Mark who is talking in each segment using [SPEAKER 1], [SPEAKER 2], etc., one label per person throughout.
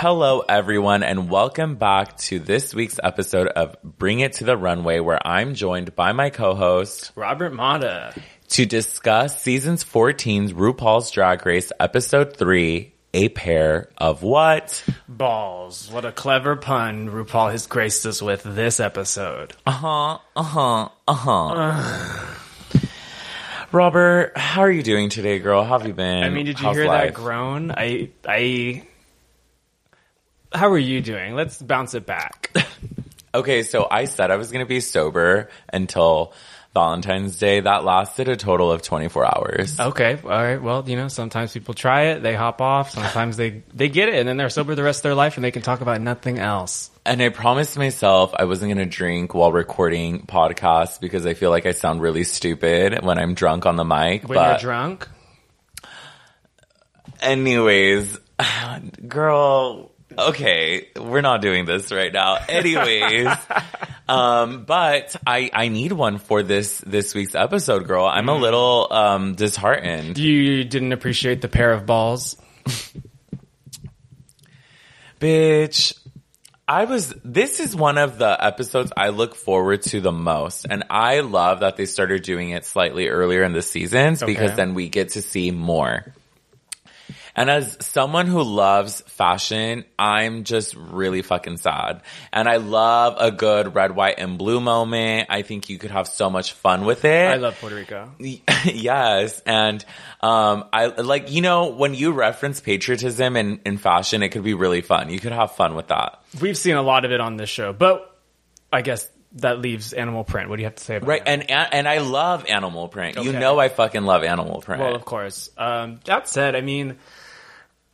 [SPEAKER 1] Hello, everyone, and welcome back to this week's episode of Bring It to the Runway, where I'm joined by my co-host
[SPEAKER 2] Robert Mata.
[SPEAKER 1] to discuss seasons 14's RuPaul's Drag Race episode 3, A Pair of What?
[SPEAKER 2] Balls. What a clever pun RuPaul has graced us with this episode.
[SPEAKER 1] Uh-huh, uh-huh, uh-huh. Robert, how are you doing today, girl? How have you been?
[SPEAKER 2] I mean, did you
[SPEAKER 1] How's
[SPEAKER 2] hear
[SPEAKER 1] life?
[SPEAKER 2] that groan? I, I, how are you doing? Let's bounce it back.
[SPEAKER 1] Okay, so I said I was going to be sober until Valentine's Day. That lasted a total of 24 hours.
[SPEAKER 2] Okay, all right. Well, you know, sometimes people try it, they hop off. Sometimes they they get it, and then they're sober the rest of their life, and they can talk about nothing else.
[SPEAKER 1] And I promised myself I wasn't going to drink while recording podcasts because I feel like I sound really stupid when I'm drunk on the mic.
[SPEAKER 2] When
[SPEAKER 1] but
[SPEAKER 2] you're drunk,
[SPEAKER 1] anyways, girl, okay, we're not doing this right now. Anyways, um, but I, I need one for this, this week's episode, girl. I'm a little, um, disheartened.
[SPEAKER 2] you didn't appreciate the pair of balls.
[SPEAKER 1] Bitch, I was, this is one of the episodes I look forward to the most. And I love that they started doing it slightly earlier in the seasons because then we get to see more. And as someone who loves fashion, I'm just really fucking sad. And I love a good red, white, and blue moment. I think you could have so much fun with it.
[SPEAKER 2] I love Puerto Rico.
[SPEAKER 1] yes. And, um, I like, you know, when you reference patriotism in, in fashion, it could be really fun. You could have fun with that.
[SPEAKER 2] We've seen a lot of it on this show, but I guess that leaves animal print. What do you have to say about
[SPEAKER 1] Right.
[SPEAKER 2] that?
[SPEAKER 1] And, and I love animal print. You know, I fucking love animal print.
[SPEAKER 2] Well, of course. Um, that said, I mean,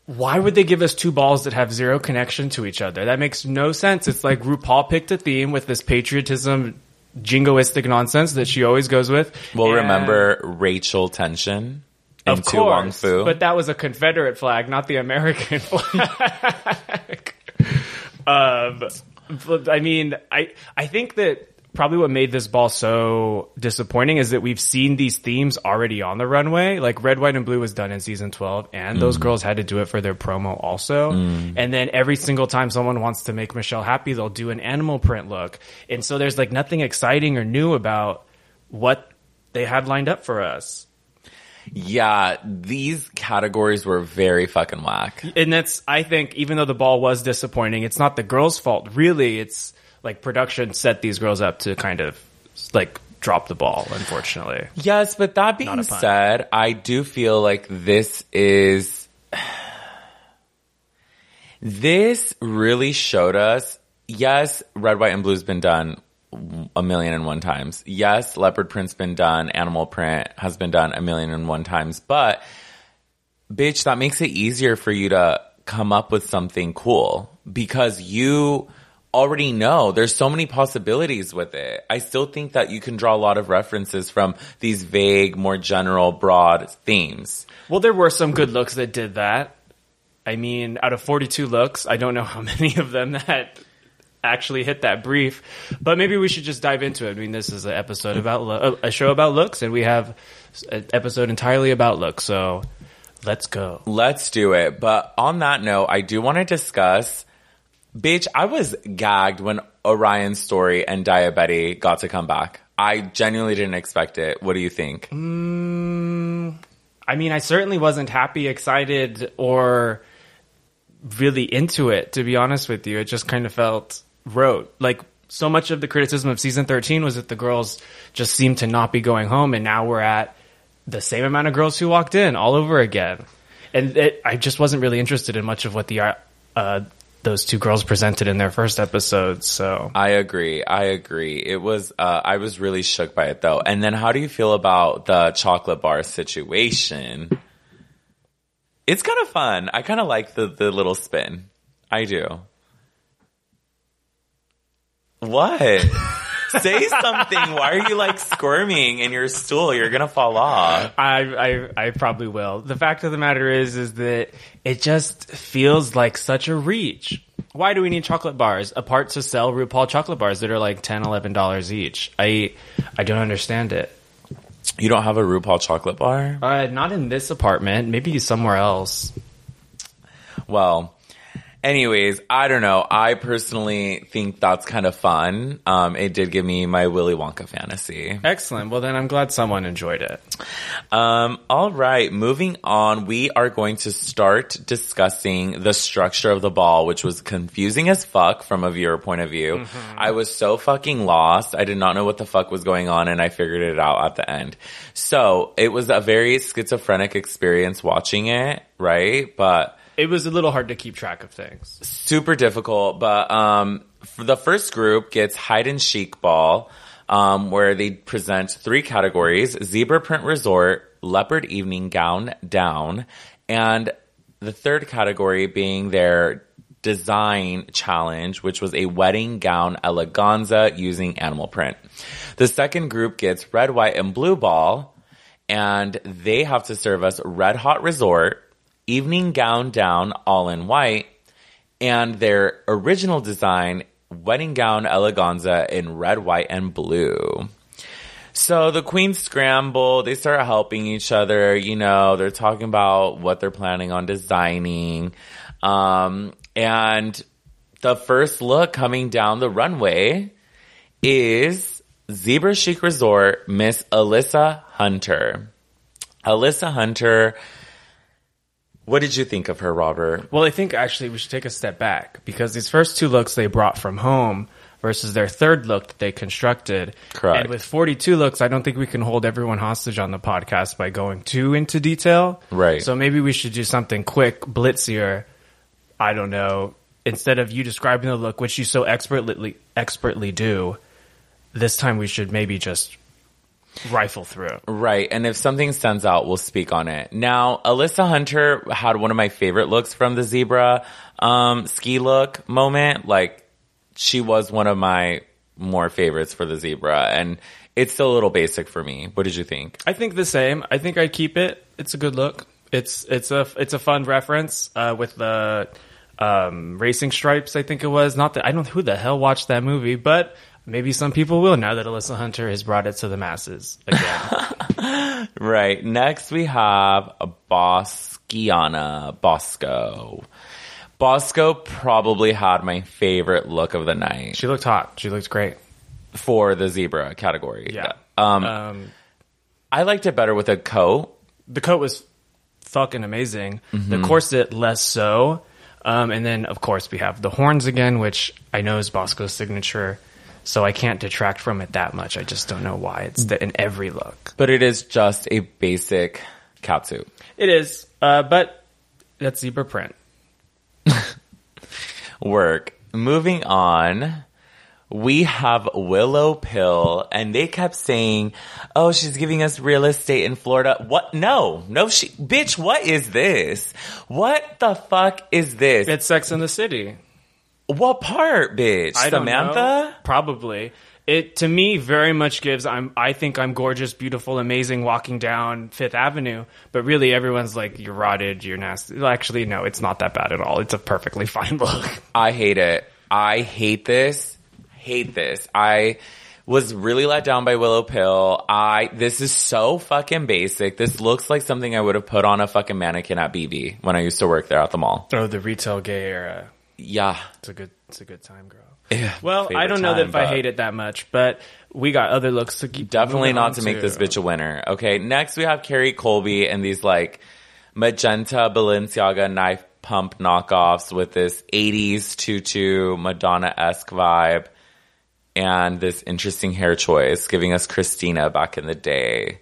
[SPEAKER 2] why would they give us two balls that have zero connection to each other? That makes no sense. It's like RuPaul picked a theme with this patriotism, jingoistic nonsense that she always goes with.
[SPEAKER 1] Well,
[SPEAKER 2] And-
[SPEAKER 1] remember Rachel Tension in
[SPEAKER 2] of
[SPEAKER 1] Tu Wong
[SPEAKER 2] course,
[SPEAKER 1] Fu?
[SPEAKER 2] but that was a Confederate flag, not the American flag. um, I mean, I I think that probably what made this ball so disappointing is that we've seen these themes already on the runway. Like Red, White, and Blue was done in season twelve, and those mm. girls had to do it for their promo also. Mm. And then every single time someone wants to make Michelle happy, they'll do an animal print look, and so there's like nothing exciting or new about what they had lined up for us.
[SPEAKER 1] yeah, these categories were very fucking whack.
[SPEAKER 2] and that's I think even though the ball was disappointing, it's not the girls' fault. Really, it's like production set these girls up to kind of like drop the ball. Unfortunately,
[SPEAKER 1] Yes, but that being
[SPEAKER 2] Not a pun.
[SPEAKER 1] said, I do feel like this is this really showed us. Yes, red, white, and blue's been done a million and one times. Yes, leopard print's been done. Animal print has been done a million and one times. But bitch, that makes it easier for you to come up with something cool because you already know there's so many possibilities with it. I still think that you can draw a lot of references from these vague, more general, broad themes.
[SPEAKER 2] well, there were some good looks that did that. I mean, out of 42 looks, I don't know how many of them that actually hit that brief, but maybe we should just dive into it. I mean, this is an episode about lo- a show about looks, and we have an episode entirely about looks. So let's go.
[SPEAKER 1] Let's do it. But on that note, I do want to discuss, bitch, I was gagged when Orion's story and Daya Betty got to come back. I genuinely didn't expect it. What do you think?
[SPEAKER 2] I mean, I certainly wasn't happy, excited, or really into it, to be honest with you. It just kind of felt rote. Like, so much of the criticism of season 13 was that the girls just seemed to not be going home, and now we're at the same amount of girls who walked in all over again. And it, I just wasn't really interested in much of what the uh, those two girls presented in their first episode. So
[SPEAKER 1] I agree. I agree. It was, uh, I was really shook by it though. And then how do you feel about the chocolate bar situation? It's kind of fun. I kind of like the, the little spin. I do. What? Say something. Why are you like squirming in your stool? You're gonna fall off.
[SPEAKER 2] I, I I probably will. The fact of the matter is is that it just feels like such a reach. Why do we need chocolate bars apart to sell RuPaul chocolate bars that are like 10 11 dollars each? I I don't understand it.
[SPEAKER 1] You don't have a RuPaul chocolate bar?
[SPEAKER 2] Uh, not in this apartment, maybe somewhere else.
[SPEAKER 1] Well, Anyways, I don't know. I personally think that's kind of fun. Um, it did give me my Willy Wonka fantasy.
[SPEAKER 2] Excellent. Well, then I'm glad someone enjoyed it.
[SPEAKER 1] Um, all right, moving on. We are going to start discussing the structure of the ball, which was confusing as fuck from a viewer point of view.
[SPEAKER 2] Mm-hmm.
[SPEAKER 1] I was so fucking lost. I did not know what the fuck was going on and I figured it out at the end. So it was a very schizophrenic experience watching it, right? But
[SPEAKER 2] It was a little hard to keep track of things.
[SPEAKER 1] super difficult. But um, the first group gets hide and chic ball, um, where they present three categories: zebra print resort, leopard evening gown down, and the third category being their design challenge, which was a wedding gown eleganza using animal print. The second group gets red, white, and blue ball, and they have to serve us red hot resort, evening gown down, all in white, and their original design, wedding gown eleganza in red, white, and blue. So the queens scramble, they start helping each other, you know, they're talking about what they're planning on designing. Um, and the first look coming down the runway is Zebra Chic Resort, Miss Alyssa Hunter. Alyssa Hunter, what did you think of her, Robert?
[SPEAKER 2] Well, I think actually we should take a step back because these first two looks they brought from home versus their third look that they constructed.
[SPEAKER 1] Correct.
[SPEAKER 2] And with 42 looks, I don't think we can hold everyone hostage on the podcast by going too into detail.
[SPEAKER 1] Right.
[SPEAKER 2] So maybe we should do something quick, blitzier. I don't know. Instead of you describing the look, which you so expertly expertly do, this time we should maybe just rifle through.
[SPEAKER 1] Right. And if something stands out, we'll speak on it. Now, Alyssa Hunter had one of my favorite looks from the zebra um, ski look moment. Like, she was one of my more favorites for the zebra. And it's still a little basic for me. What did you think?
[SPEAKER 2] I think the same. I think I'd keep it. It's a good look. It's it's a it's a fun reference uh, with the um, racing stripes. I think it was not that I don't know who the hell watched that movie, but maybe some people will now that Alyssa Hunter has brought it to the masses again.
[SPEAKER 1] Right. Next, we have a Bosquiana Bosco. Bosco probably had my favorite look of the night
[SPEAKER 2] she looked hot. She looked great.
[SPEAKER 1] for the zebra category.
[SPEAKER 2] Yeah.
[SPEAKER 1] Um,
[SPEAKER 2] Um,
[SPEAKER 1] I liked it better with a coat.
[SPEAKER 2] the coat was fucking amazing. The corset less so. Um, and then of course we have the horns again, which I know is Bosco's signature. So I can't detract from it that much. I just don't know why it's the, in every look.
[SPEAKER 1] But it is just a basic catsuit.
[SPEAKER 2] It is, uh, but that's zebra print.
[SPEAKER 1] Work. Moving on, we have Willow Pill, and they kept saying, "Oh, she's giving us real estate in Florida." What? No, no, she, bitch. What is this? What the fuck is this?
[SPEAKER 2] It's Sex in the City.
[SPEAKER 1] What part, bitch?
[SPEAKER 2] I
[SPEAKER 1] Samantha.
[SPEAKER 2] probably. It to me very much gives. I'm. I think I'm gorgeous, beautiful, amazing, walking down Fifth Avenue. But really, everyone's like, "You're rotted. You're nasty." Well, actually, no, it's not that bad at all. It's a perfectly fine look.
[SPEAKER 1] I hate it. I hate this. Hate this. I was really let down by Willow Pill. I this is so fucking basic. This looks like something I would have put on a fucking mannequin at bebe when I used to work there at the mall.
[SPEAKER 2] Oh, the retail gay era.
[SPEAKER 1] Yeah.
[SPEAKER 2] It's a good. It's a good time, girl.
[SPEAKER 1] Yeah,
[SPEAKER 2] Well, I don't know that if I hate it that much, but we got other looks to keep.
[SPEAKER 1] Definitely not
[SPEAKER 2] on
[SPEAKER 1] to make this bitch a winner. Okay. Next we have Kerri Colby and these like magenta Balenciaga knife pump knockoffs with this 80s tutu Madonna-esque vibe and this interesting hair choice giving us Christina back in the day.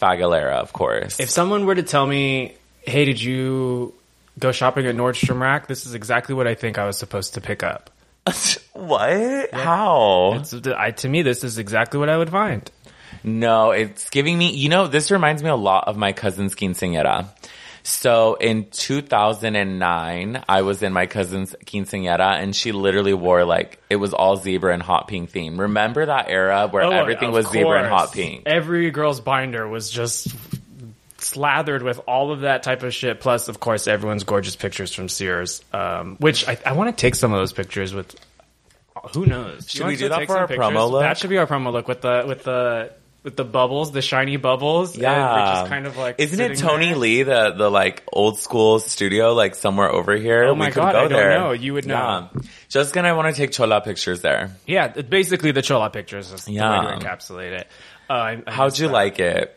[SPEAKER 1] Fagalera, of course.
[SPEAKER 2] If someone were to tell me, "Hey, did you go shopping at Nordstrom Rack?" This is exactly what I think I was supposed to pick up.
[SPEAKER 1] what? How?
[SPEAKER 2] It's, I, to me, this is exactly what I would find.
[SPEAKER 1] No, it's giving me, you know, this reminds me a lot of my cousin's quinceañera. So in 2009, I was in my cousin's quinceañera and she literally wore like, it was all zebra and hot pink theme. Remember that era where oh, everything
[SPEAKER 2] of
[SPEAKER 1] was zebra and hot pink?
[SPEAKER 2] Every girl's binder was just slathered with all of that type of shit. Plus, of course, everyone's gorgeous pictures from Sears. Um, which I, I want to take some of those pictures with. Who knows?
[SPEAKER 1] Should we do that for our promo look?
[SPEAKER 2] That should be our promo look with the with the with the bubbles, the shiny bubbles. and
[SPEAKER 1] Yeah,
[SPEAKER 2] just kind of like.
[SPEAKER 1] isn't it Tony
[SPEAKER 2] there.
[SPEAKER 1] Lee, the the like old school studio, like somewhere over here?
[SPEAKER 2] Oh my
[SPEAKER 1] we could
[SPEAKER 2] God,
[SPEAKER 1] go
[SPEAKER 2] I don't
[SPEAKER 1] there.
[SPEAKER 2] know. You would know.
[SPEAKER 1] Yeah. And I want to take chola pictures there.
[SPEAKER 2] Yeah, basically the Chola pictures is
[SPEAKER 1] Yeah.
[SPEAKER 2] the way to encapsulate it. Uh, I, I
[SPEAKER 1] How'd you
[SPEAKER 2] that.
[SPEAKER 1] like it?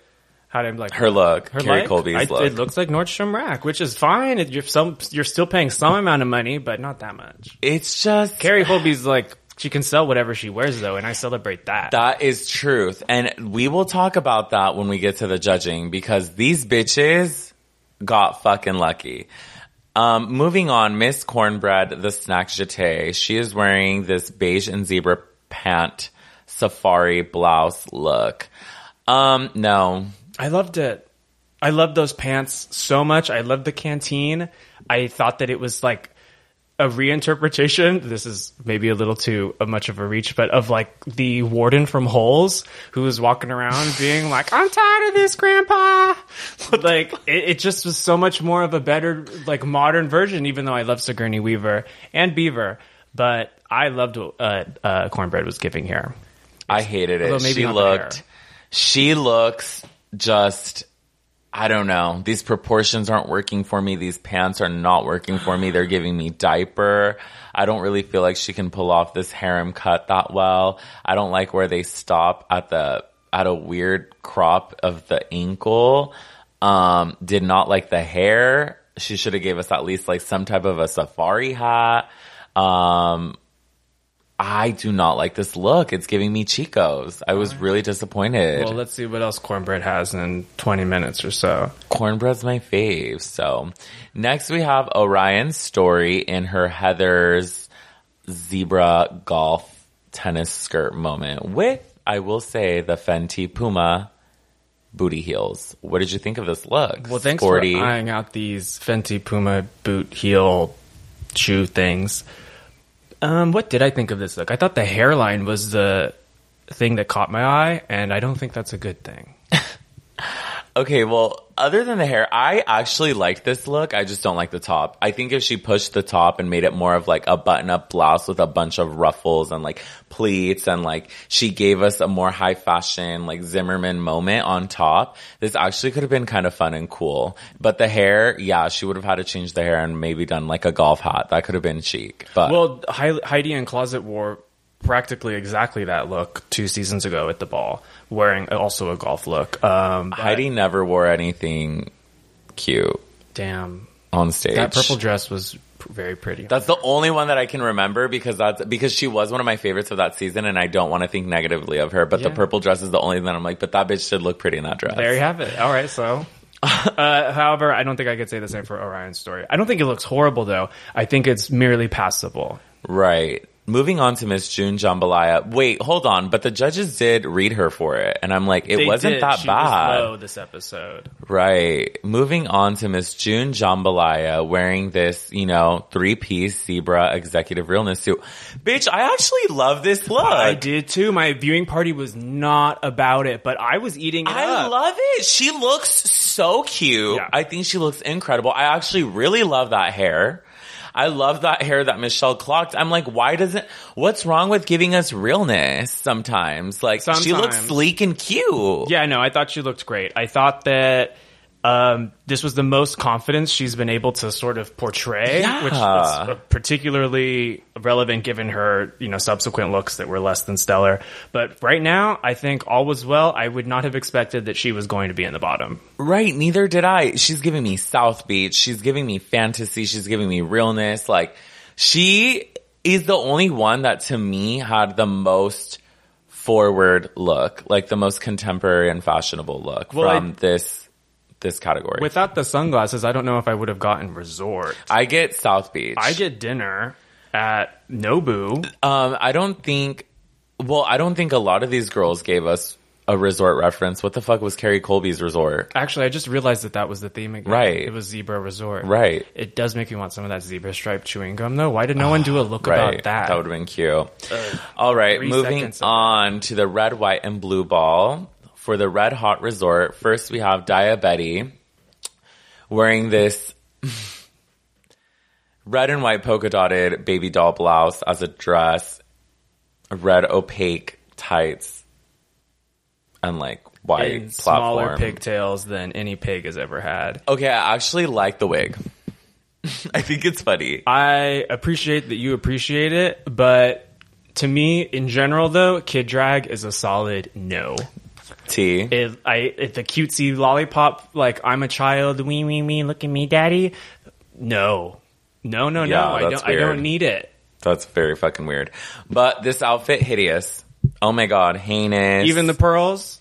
[SPEAKER 2] How I like
[SPEAKER 1] Her look,
[SPEAKER 2] Her
[SPEAKER 1] Kerri
[SPEAKER 2] like?
[SPEAKER 1] Colby's
[SPEAKER 2] I-
[SPEAKER 1] look.
[SPEAKER 2] It looks like Nordstrom Rack, which is fine. It- You're some, you're still paying some amount of money, but not that much.
[SPEAKER 1] It's just
[SPEAKER 2] Kerri Colby's like she can sell whatever she wears though, and I celebrate that.
[SPEAKER 1] That is truth. And we will talk about that when we get to the judging because these bitches got fucking lucky. Um, moving on, Miss Kornbread, the snack Jeté. She is wearing this beige and zebra pant safari blouse look. Um, no.
[SPEAKER 2] I loved it. I loved those pants so much. I loved the canteen. I thought that it was like a reinterpretation. This is maybe a little too uh, much of a reach, but of like the warden from Holes who was walking around being like, I'm tired of this, grandpa. like it, it just was so much more of a better, like modern version, even though I love Sigourney Weaver and Beaver, but I loved what, uh, uh, Kornbread was giving here.
[SPEAKER 1] I hated it.
[SPEAKER 2] Although maybe
[SPEAKER 1] She looked, she looks just, I don't know. These proportions aren't working for me. These pants are not working for me. They're giving me diaper. I don't really feel like she can pull off this harem cut that well. I don't like where they stop at the, at a weird crop of the ankle. Um, did not like the hair. She should have gave us at least like some type of a safari hat. Um, I do not like this look. It's giving me Chicos. I was really disappointed.
[SPEAKER 2] Well, let's see what else Kornbread has in 20 minutes or so.
[SPEAKER 1] Kornbread's my fave. So next we have Orion's story in her Heather's zebra golf tennis skirt moment with, I will say, the Fenty Puma booty heels. What did you think of this look?
[SPEAKER 2] Well, thanks
[SPEAKER 1] Sporty.
[SPEAKER 2] for eyeing out these Fenty Puma boot heel shoe things. Um, what did I think of this look? I thought the hairline was the thing that caught my eye, and I don't think that's a good thing.
[SPEAKER 1] Okay, well, other than the hair, I actually like this look. I just don't like the top. I think if she pushed the top and made it more of like a button up blouse with a bunch of ruffles and like pleats and like she gave us a more high fashion like Zimmermann moment on top, this actually could have been kind of fun and cool. But the hair, yeah, she would have had to change the hair and maybe done like a golf hat. That could have been chic. But
[SPEAKER 2] Well, Heidi N Closet wore practically exactly that look two seasons ago at the ball, wearing also a golf look. Um,
[SPEAKER 1] Heidi never wore anything cute
[SPEAKER 2] damn,
[SPEAKER 1] on stage.
[SPEAKER 2] that purple dress was very pretty.
[SPEAKER 1] That's the only one that I can remember because that's because she was one of my favorites of that season, and I don't want to think negatively of her. But the purple dress is the only thing that I'm like, but that bitch should look pretty in that dress.
[SPEAKER 2] There you have it. All right, so. uh, however, I don't think I could say the same for Orion's story. I don't think it looks horrible, though. I think it's merely passable.
[SPEAKER 1] Right. Moving on to Miss June Jambalaya. Wait, hold on. But the judges did read her for it, and I'm like, it
[SPEAKER 2] They
[SPEAKER 1] wasn't
[SPEAKER 2] did.
[SPEAKER 1] that
[SPEAKER 2] She
[SPEAKER 1] bad.
[SPEAKER 2] Was low this episode.
[SPEAKER 1] Right. Moving on to Miss June Jambalaya wearing this, you know, three piece zebra executive realness suit. Bitch, I actually love this look.
[SPEAKER 2] I did too. My viewing party was not about it, but I was eating it
[SPEAKER 1] I
[SPEAKER 2] up.
[SPEAKER 1] love it. She looks so cute.
[SPEAKER 2] Yeah.
[SPEAKER 1] I think she looks incredible. I actually really love that hair. I love that hair that Michelle clocked. I'm like, why doesn't, what's wrong with giving us realness sometimes? Like, she looks sleek and cute.
[SPEAKER 2] Yeah, no, I thought she looked great. I thought that um, this was the most confidence she's been able to sort of portray,
[SPEAKER 1] Yeah.
[SPEAKER 2] which is particularly relevant given her, you know, subsequent looks that were less than stellar. But right now, I think all was well. I would not have expected that she was going to be in the bottom.
[SPEAKER 1] Right, neither did I. She's giving me South Beach. She's giving me fantasy. She's giving me realness. Like, she is the only one that to me had the most forward look, like the most contemporary and fashionable look
[SPEAKER 2] Well, I-
[SPEAKER 1] from this this category.
[SPEAKER 2] Without the sunglasses, I don't know if I would have gotten resort.
[SPEAKER 1] I get South Beach.
[SPEAKER 2] I get dinner at Nobu.
[SPEAKER 1] Um, I don't think. Well, I don't think a lot of these girls gave us a resort reference. What the fuck was Kerri Colby's resort?
[SPEAKER 2] Actually, I just realized that that was the theme again.
[SPEAKER 1] Right.
[SPEAKER 2] It was Zebra Resort.
[SPEAKER 1] Right.
[SPEAKER 2] It does make me want some of that zebra stripe chewing gum, though. Why did no one do a look
[SPEAKER 1] Right.
[SPEAKER 2] about that?
[SPEAKER 1] That would have been cute. All right, moving on to the red, white, and blue ball for the red hot resort. First, we have Daya Betty wearing this red and white polka dotted baby doll blouse as a dress, red opaque tights. and like white
[SPEAKER 2] and smaller pigtails than any pig has ever had.
[SPEAKER 1] Okay, I actually like the wig. I think it's funny.
[SPEAKER 2] I appreciate that you appreciate it, but to me, in general, though, kid drag is a solid no.
[SPEAKER 1] T.
[SPEAKER 2] If I if the cutesy lollipop, like I'm a child, wee wee wee, look at me, daddy. No, no, no,
[SPEAKER 1] Yeah,
[SPEAKER 2] no. I don't. I don't need it.
[SPEAKER 1] That's very fucking weird. But this outfit hideous. Oh my god, heinous.
[SPEAKER 2] Even the pearls.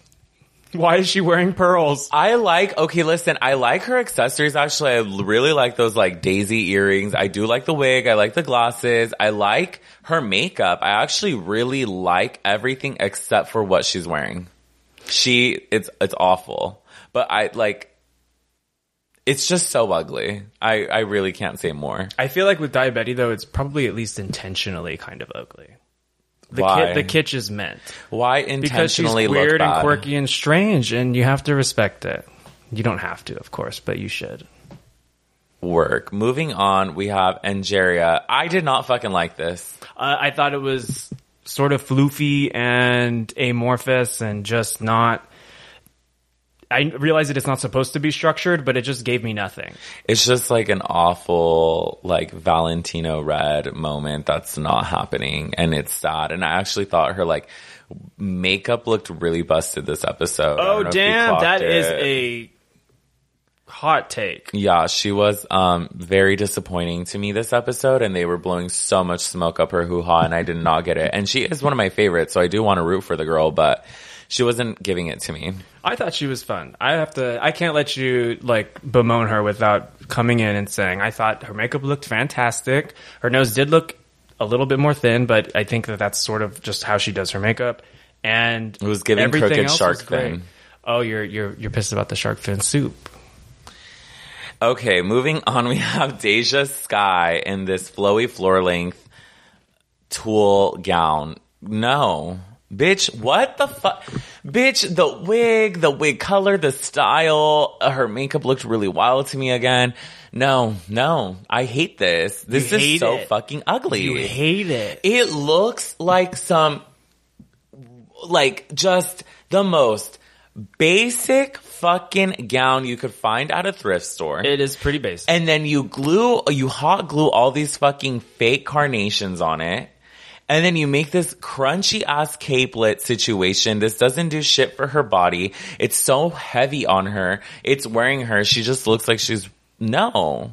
[SPEAKER 2] Why is she wearing pearls?
[SPEAKER 1] I like, okay, listen, I like her accessories actually. I really like those like daisy earrings. I do like the wig. I like the glasses. I like her makeup. I actually really like everything except for what she's wearing. She, it's, it's awful. But I like, it's just so ugly. I, I really can't say more.
[SPEAKER 2] I feel like with Daya Betty though, it's probably at least intentionally kind of ugly. The
[SPEAKER 1] Why?
[SPEAKER 2] Ki- the kitsch is meant
[SPEAKER 1] Why intentionally?
[SPEAKER 2] because she's weird and quirky and strange, and you have to respect it. You don't have to, of course, but you should.
[SPEAKER 1] Work. Moving on, we have Angeria. I did not fucking like this.
[SPEAKER 2] Uh, I thought it was sort of floofy and amorphous and just not. I realize that it's not supposed to be structured, but it just gave me nothing.
[SPEAKER 1] It's just like an awful, like Valentino Red moment that's not happening, and it's sad. And I actually thought her like makeup looked really busted this episode.
[SPEAKER 2] Oh
[SPEAKER 1] don't know if you
[SPEAKER 2] damn, that is a hot take.
[SPEAKER 1] Yeah, she was um very disappointing to me this episode, and they were blowing so much smoke up her hoo ha, and I did not get it. And she is one of my favorites, so I do want to root for the girl, but she wasn't giving it to me.
[SPEAKER 2] I thought she was fun. I have to. I can't let you like bemoan her without coming in and saying I thought her makeup looked fantastic. Her nose did look a little bit more thin, but I think that that's sort of just how she does her makeup. And
[SPEAKER 1] It was giving
[SPEAKER 2] everything
[SPEAKER 1] crooked
[SPEAKER 2] else
[SPEAKER 1] shark fin.
[SPEAKER 2] Oh, you're you're you're pissed about the shark fin soup.
[SPEAKER 1] Okay, moving on, we have DeJa Skye in this flowy floor length tulle gown. No. Bitch, what the fuck? Bitch, the wig, the wig color, the style, uh, her makeup looked really wild to me again. No, no, I hate this. This
[SPEAKER 2] You
[SPEAKER 1] is so
[SPEAKER 2] it.
[SPEAKER 1] fucking ugly.
[SPEAKER 2] You hate it.
[SPEAKER 1] It looks like some, like just the most basic fucking gown you could find at a thrift store.
[SPEAKER 2] It is pretty basic.
[SPEAKER 1] and then you glue, you hot glue all these fucking fake carnations on it. And then you make this crunchy ass capelet situation. This doesn't do shit for her body. It's so heavy on her. It's wearing her. She just looks like she's, no.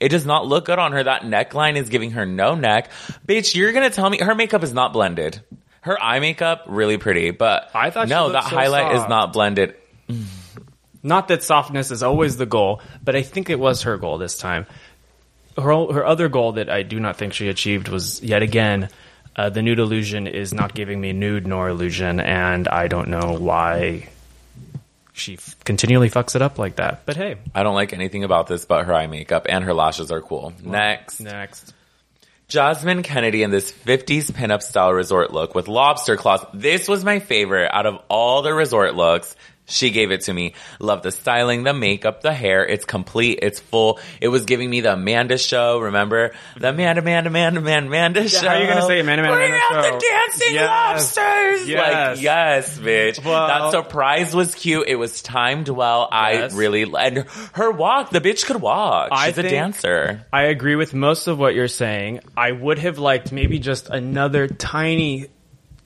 [SPEAKER 1] It does not look good on her. That neckline is giving her no neck. Bitch, you're gonna tell me her makeup is not blended. Her eye makeup, really pretty, but
[SPEAKER 2] I thought
[SPEAKER 1] no, that
[SPEAKER 2] so
[SPEAKER 1] highlight is not blended.
[SPEAKER 2] Not that softness is always the goal, but I think it was her goal this time. Her her other goal that I do not think she achieved was yet again uh, the nude illusion is not giving me nude nor illusion, and I don't know why she f- continually fucks it up like that. But hey,
[SPEAKER 1] I don't like anything about this but her eye makeup and her lashes are cool. Next.
[SPEAKER 2] next.
[SPEAKER 1] Jasmine Kennedy in this 50s pinup style resort look with lobster claws. This was my favorite out of all the resort looks. She gave it to me. Love the styling, the makeup, the hair. It's complete. It's full. It was giving me the Amanda show. Remember the mm-hmm. Amanda, Amanda, Amanda, Amanda, Amanda show?
[SPEAKER 2] how are you gonna say Amanda, Amanda,
[SPEAKER 1] Bring
[SPEAKER 2] Amanda
[SPEAKER 1] out
[SPEAKER 2] show?
[SPEAKER 1] the dancing
[SPEAKER 2] Yes.
[SPEAKER 1] lobsters.
[SPEAKER 2] Yes.
[SPEAKER 1] Like yes, bitch.
[SPEAKER 2] Well-
[SPEAKER 1] that surprise was cute. It was timed well.
[SPEAKER 2] Yes.
[SPEAKER 1] I really and her walk. The bitch could walk. She's a dancer.
[SPEAKER 2] I agree with most of what you're saying. I would have liked maybe just another tiny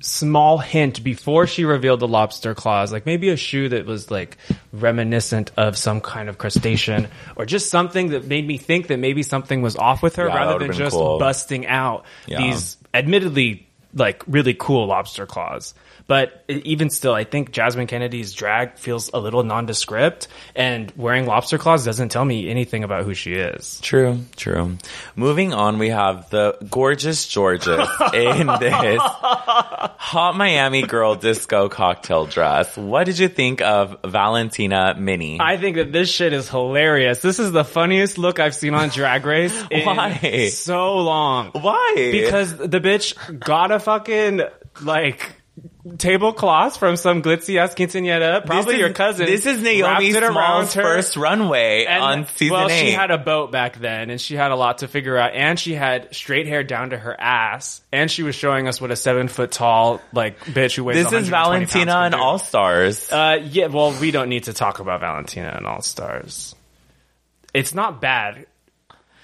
[SPEAKER 2] small hint before she revealed the lobster claws, like maybe a shoe that was like reminiscent of some kind of crustacean or just something that made me think that maybe something was off with her
[SPEAKER 1] Yeah,
[SPEAKER 2] rather than just
[SPEAKER 1] cool.
[SPEAKER 2] busting out
[SPEAKER 1] Yeah.
[SPEAKER 2] these admittedly like really cool lobster claws. But even still, I think Jasmine Kennedy's drag feels a little nondescript, and wearing lobster claws doesn't tell me anything about who she is.
[SPEAKER 1] True, true. Moving on, we have the gorgeous Jorgeous in this hot Miami girl disco cocktail dress. What did you think of Valentina Mini?
[SPEAKER 2] I think that this shit is hilarious. This is the funniest look I've seen on Drag Race in
[SPEAKER 1] Why?
[SPEAKER 2] so long.
[SPEAKER 1] Why?
[SPEAKER 2] Because the bitch got a fucking like tablecloths from some glitzy ass quinceanera, probably
[SPEAKER 1] This
[SPEAKER 2] your cousin.
[SPEAKER 1] This is Naomi Smalls'
[SPEAKER 2] her.
[SPEAKER 1] first runway
[SPEAKER 2] And-
[SPEAKER 1] on season
[SPEAKER 2] well,
[SPEAKER 1] eight.
[SPEAKER 2] she had a boat back then, and she had a lot to figure out. And she had straight hair down to her ass, and she was showing us what a seven foot tall like bitch who weighs.
[SPEAKER 1] this is Valentina and. All Stars.
[SPEAKER 2] Uh, yeah, well, we don't need to talk about Valentina and All Stars. It's not bad.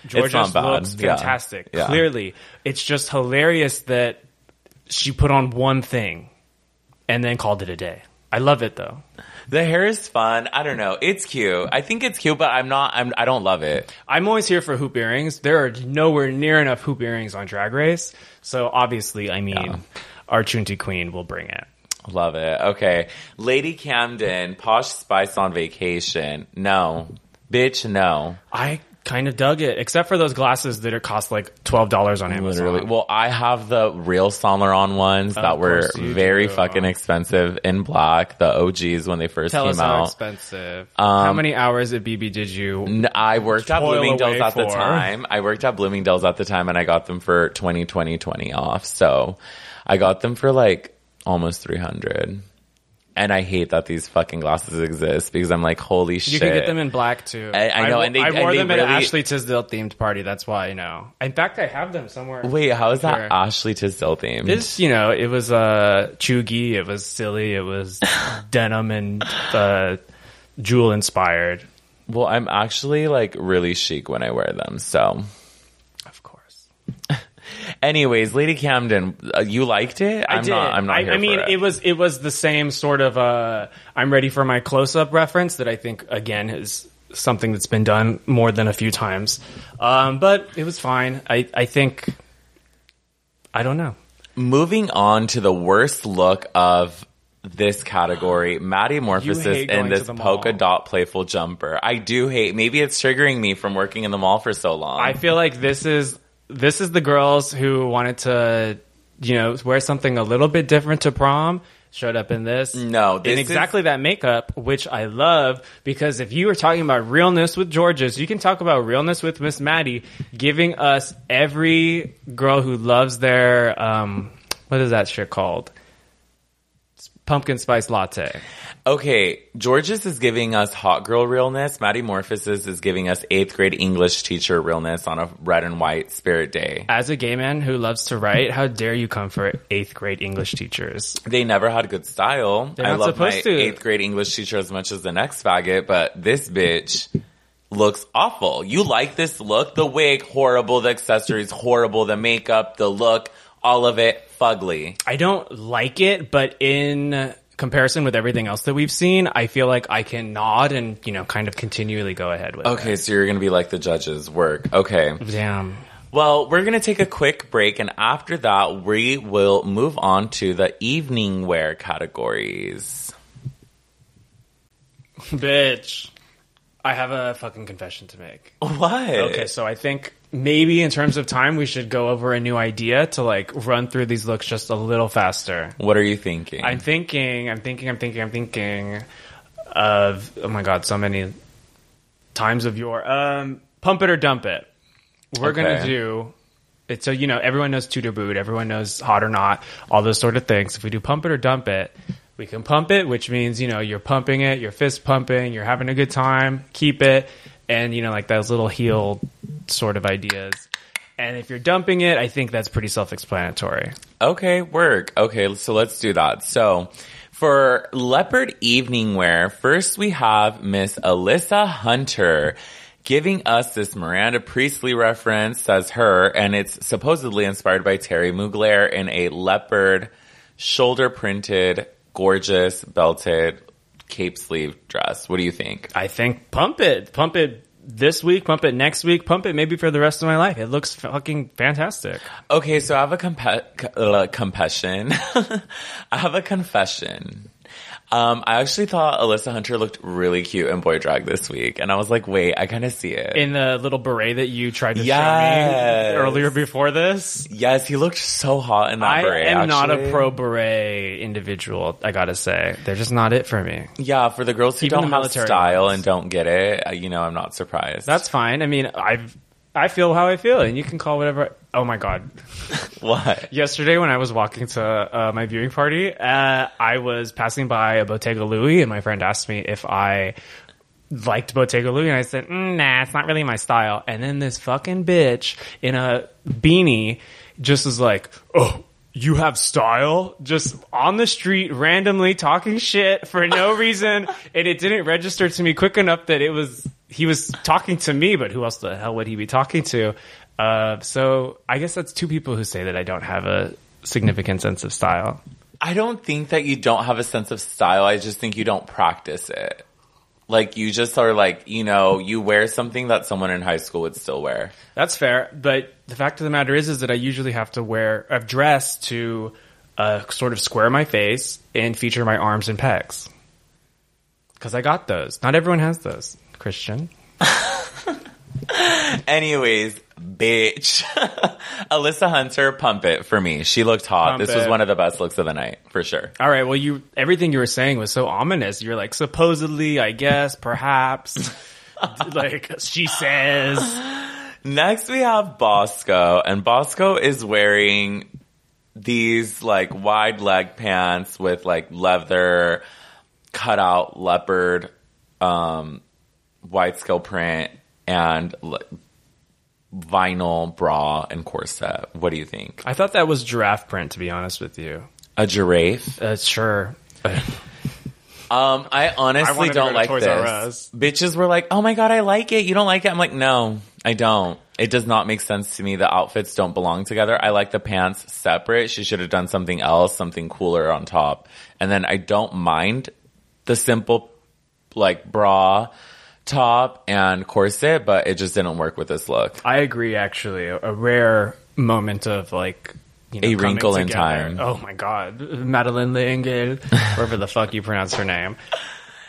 [SPEAKER 2] Georgia looks fantastic.
[SPEAKER 1] Yeah.
[SPEAKER 2] Clearly, it's just hilarious that she put on one thing and then called it a day. I love it though.
[SPEAKER 1] the hair is fun. I don't know. It's cute. I think it's cute, but I'm not. I'm. I don't love it.
[SPEAKER 2] I'm always here for hoop earrings. There are nowhere near enough hoop earrings on Drag Race, so obviously, I mean,
[SPEAKER 1] Yeah.
[SPEAKER 2] our Chunti Queen will bring it.
[SPEAKER 1] Love it. Okay, Lady Camden, Posh Spice on vacation. No, bitch. No.
[SPEAKER 2] I kind of dug it, except for those glasses that are cost like twelve dollars on Amazon.
[SPEAKER 1] Literally. Well, I have the real Saint Laurent ones that were very
[SPEAKER 2] do.
[SPEAKER 1] fucking expensive in black. The OGs when they first
[SPEAKER 2] Tell
[SPEAKER 1] came
[SPEAKER 2] us how
[SPEAKER 1] out.
[SPEAKER 2] expensive. Um, how many hours at bebe did you?
[SPEAKER 1] N- I worked at Bloomingdale's at the time. I worked at Bloomingdale's at the time and I got them for 20, 20, 20 off. So I got them for like almost 300. And I hate that these fucking glasses exist because I'm like, holy shit.
[SPEAKER 2] You can get them in black too.
[SPEAKER 1] I- I know,
[SPEAKER 2] wo-
[SPEAKER 1] and they-
[SPEAKER 2] I wore them at an Ashley Tisdale themed party. That's why I know. In fact, I have them somewhere.
[SPEAKER 1] Wait, how is that Ashley Tisdale themed?
[SPEAKER 2] It's you know, it was uh chuggy, it was silly, it was denim and uh jewel inspired.
[SPEAKER 1] well, I'm actually like really chic when I wear them. So. Anyways, Lady Camden, uh, you liked it?
[SPEAKER 2] I
[SPEAKER 1] I'm
[SPEAKER 2] did.
[SPEAKER 1] not. I'm not.
[SPEAKER 2] I, I mean,
[SPEAKER 1] for
[SPEAKER 2] it. was it was the same sort of uh, I'm ready for my close up reference that I think again is something that's been done more than a few times. Um, but it was fine. I I think I don't know.
[SPEAKER 1] Moving on to the worst look of this category, Maddy
[SPEAKER 2] You
[SPEAKER 1] Morphosis in this polka dot playful jumper. I do hate. Maybe it's triggering me from working in the mall for so long.
[SPEAKER 2] I feel like this is this is the girls who wanted to you know wear something a little bit different to prom. Showed up in this.
[SPEAKER 1] No, this
[SPEAKER 2] in
[SPEAKER 1] is-
[SPEAKER 2] exactly that makeup, which I love because if you were talking about realness with Jorgeous, you can talk about realness with Miss Maddy, giving us every girl who loves their um, what is that shit called? Pumpkin spice latte.
[SPEAKER 1] okay, Jorgeous is giving us hot girl realness. Maddy Morphosis is giving us eighth grade English teacher realness on a red and white spirit day.
[SPEAKER 2] As a gay man who loves to write, how dare you come for eighth grade English teachers?
[SPEAKER 1] They never had good style.
[SPEAKER 2] They're
[SPEAKER 1] I
[SPEAKER 2] not
[SPEAKER 1] love my
[SPEAKER 2] supposed to.
[SPEAKER 1] eighth grade English teacher as much as the next faggot, but this bitch looks awful. You like this look? The wig, horrible. The accessories, horrible. The makeup, the look, all of it, fugly.
[SPEAKER 2] I don't like it, but in comparison with everything else that we've seen, I feel like I can nod and, you know, kind of continually go ahead with
[SPEAKER 1] Okay, so you're gonna be like the judges' work. Okay.
[SPEAKER 2] Damn.
[SPEAKER 1] Well, we're gonna take a quick break, and after that, we will move on to the evening wear categories.
[SPEAKER 2] Bitch. I have a fucking confession to make.
[SPEAKER 1] Why?
[SPEAKER 2] Okay, so I think maybe in terms of time, we should go over a new idea to like run through these looks just a little faster.
[SPEAKER 1] What are you thinking?
[SPEAKER 2] I'm thinking, I'm thinking, I'm thinking, I'm thinking of, oh my god, so many times of your, um, pump it or dump it. We're
[SPEAKER 1] Okay.
[SPEAKER 2] gonna do it. So, you know, everyone knows Tudor boot, everyone knows hot or not, all those sort of things. If we do pump it or dump it, we can pump it, which means, you know, you're pumping it, you're fist pumping, you're having a good time, keep it, and, you know, like those little heel sort of ideas. And if you're dumping it, I think that's pretty self explanatory.
[SPEAKER 1] Okay, work. Okay, so let's do that. So, for leopard evening wear, first we have Miss Alyssa Hunter giving us this Miranda Priestly reference, says her, and it's supposedly inspired by Thierry Mugler in a leopard shoulder printed, gorgeous, belted cape sleeve dress. What do you think?
[SPEAKER 2] I think pump it, pump it this week, pump it next week, pump it maybe for the rest of my life. It looks fucking fantastic.
[SPEAKER 1] Okay, so I have a compa- uh, confession. I have a confession. Um, I actually thought Alyssa Hunter looked really cute in boy drag this week, and I was like, wait, I kind of see it.
[SPEAKER 2] In the little beret that you tried to
[SPEAKER 1] Yes.
[SPEAKER 2] show me earlier before this.
[SPEAKER 1] yes, he looked so hot in that
[SPEAKER 2] I
[SPEAKER 1] beret.
[SPEAKER 2] I am not a pro beret individual, I gotta say. They're just not it for me.
[SPEAKER 1] Yeah, for the girls who
[SPEAKER 2] Even
[SPEAKER 1] don't have style
[SPEAKER 2] ones.
[SPEAKER 1] and don't get it, uh, you know, I'm not surprised.
[SPEAKER 2] That's fine. I mean, I've I feel how I feel, and you can call whatever. Oh my god!
[SPEAKER 1] What?
[SPEAKER 2] Yesterday, when I was walking to uh, my viewing party, uh, I was passing by a Bottega Louie, and my friend asked me if I liked Bottega Louie, and I said, mm, "Nah, it's not really my style." And then this fucking bitch in a beanie just was like, "Oh." You have style just on the street, randomly talking shit for no reason, and it didn't register to me quick enough that it was he was talking to me, but who else the hell would he be talking to? Uh, so I guess that's two people who say that I don't have a significant sense of style.
[SPEAKER 1] I don't think that you don't have a sense of style. I just think you don't practice it. Like you just are like, you know, you wear something that someone in high school would still wear.
[SPEAKER 2] That's fair, but the fact of the matter is, is that I usually have to wear a dress to uh, sort of square my face and feature my arms and pecs. Because I got those. Not everyone has those, Christian.
[SPEAKER 1] Anyways, bitch. Alyssa Hunter, pump it for me. She looked hot.
[SPEAKER 2] Pump
[SPEAKER 1] this was
[SPEAKER 2] it.
[SPEAKER 1] one of the best looks of the night, for sure.
[SPEAKER 2] All right. Well, you everything you were saying was so ominous. You're like supposedly, I guess, perhaps. like she says.
[SPEAKER 1] Next we have Bosco, and Bosco is wearing these like wide leg pants with like leather cutout leopard um white scale print and vinyl bra and corset. What do you think?
[SPEAKER 2] I thought that was giraffe print. To be honest with you,
[SPEAKER 1] A giraffe?
[SPEAKER 2] uh, sure.
[SPEAKER 1] Um, I
[SPEAKER 2] I
[SPEAKER 1] honestly
[SPEAKER 2] wanted to go
[SPEAKER 1] don't
[SPEAKER 2] to
[SPEAKER 1] like
[SPEAKER 2] Toys R
[SPEAKER 1] this.
[SPEAKER 2] Us.
[SPEAKER 1] Bitches were like, "Oh my god, I like it. You don't like it?" I'm like, "No, I don't. It does not make sense to me. The outfits don't belong together. I like the pants separate. She should have done something else, something cooler on top. And then I don't mind the simple like bra, top, and corset, but it just didn't work with this look.
[SPEAKER 2] I agree. Actually, a, a rare moment of like you know,
[SPEAKER 1] A wrinkle in time.
[SPEAKER 2] Oh my god, Madeleine L'Engle, wherever the fuck you pronounce her name.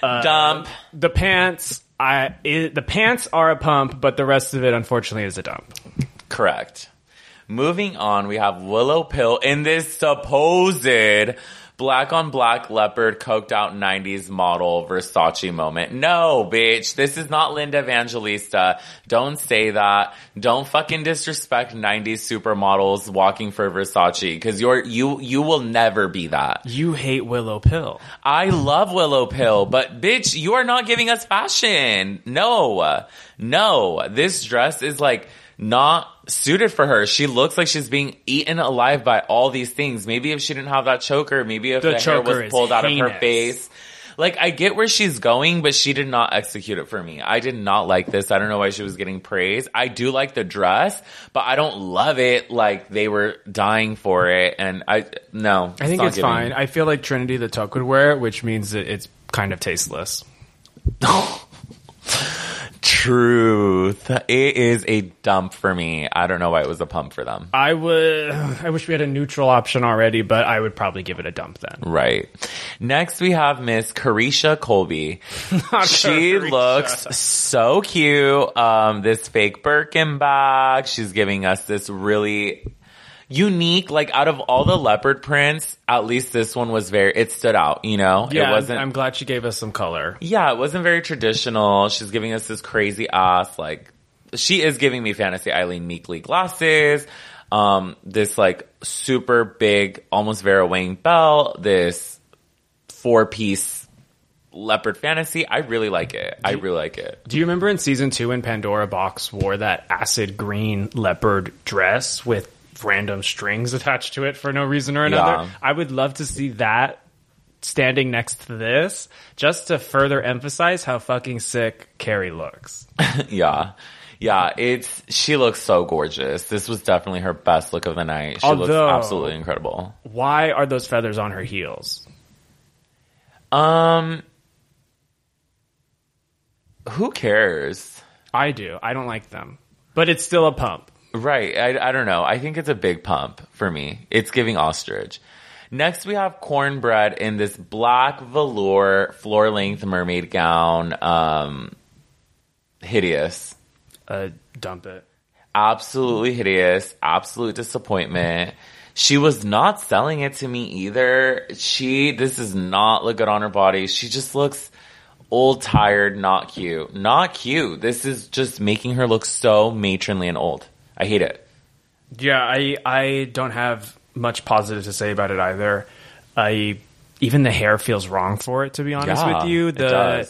[SPEAKER 1] Uh, dump.
[SPEAKER 2] The pants, I it, the pants are a pump, but the rest of it, unfortunately, is a dump.
[SPEAKER 1] Correct. Moving on, we have Willow Pill in this supposed black on black leopard coked out 90s model Versace moment. No, bitch. This is not Linda Evangelista. Don't say that. Don't fucking disrespect 90s supermodels walking for Versace cuz you're you you will never be that.
[SPEAKER 2] You hate Willow Pill.
[SPEAKER 1] I love Willow Pill, but bitch, you are not giving us fashion. No. No. This dress is like not suited for her. She looks like she's being eaten alive by all these things. Maybe if she didn't have that choker, maybe if
[SPEAKER 2] The
[SPEAKER 1] the, hair was pulled out of her face. Like I get where she's going, but she did not execute it for me. I did not like this. I don't know why she was getting praise. I do like the dress, but I don't love it like they were dying for it. And I no,
[SPEAKER 2] I think
[SPEAKER 1] not
[SPEAKER 2] it's
[SPEAKER 1] giving.
[SPEAKER 2] fine. I feel like Trinity the Tuck would wear it, which means that it's kind of tasteless.
[SPEAKER 1] Truth. It is a dump for me. I don't know why it was a pump for them.
[SPEAKER 2] I would. I wish we had a neutral option already, but I would probably give it a dump then.
[SPEAKER 1] Right. Next we have Miss Carisha Colby. she
[SPEAKER 2] Carisha.
[SPEAKER 1] looks so cute. Um, this fake Birkin bag. She's giving us this really unique, like out of all the leopard prints, at least this one was very, it stood out, you know?
[SPEAKER 2] Yeah,
[SPEAKER 1] it wasn't,
[SPEAKER 2] I'm glad she gave us some color.
[SPEAKER 1] yeah, it wasn't very traditional. She's giving us this crazy ass, like, she is giving me fantasy Eileen Meekly glasses, um, this like super big, almost Vera Wang belt, this four piece leopard fantasy. I really like it. I really like it.
[SPEAKER 2] Do you remember in season two when Pandora Boxx wore that acid green leopard dress with random strings attached to it for no reason or another?
[SPEAKER 1] Yeah.
[SPEAKER 2] I would love to see that standing next to this just to further emphasize how fucking sick Kerri looks.
[SPEAKER 1] yeah. Yeah, it's she looks so gorgeous. This was definitely her best look of the night. She looks absolutely incredible.
[SPEAKER 2] Why are those feathers on her heels?
[SPEAKER 1] Um who cares?
[SPEAKER 2] I do. I don't like them. But it's still a pump.
[SPEAKER 1] Right. I, I don't know. I think it's a big pump for me. It's giving ostrich. Next, we have Kornbread in this black velour floor length mermaid gown. Um, hideous.
[SPEAKER 2] Uh, dump it.
[SPEAKER 1] Absolutely hideous. Absolute disappointment. She was not selling it to me either. She, this does not look good on her body. She just looks old, tired, not cute. Not cute. This is just making her look so matronly and old. I hate it.
[SPEAKER 2] Yeah, I I don't have much positive to say about it either. I even the hair feels wrong for it to be honest
[SPEAKER 1] Yeah,
[SPEAKER 2] with you. The.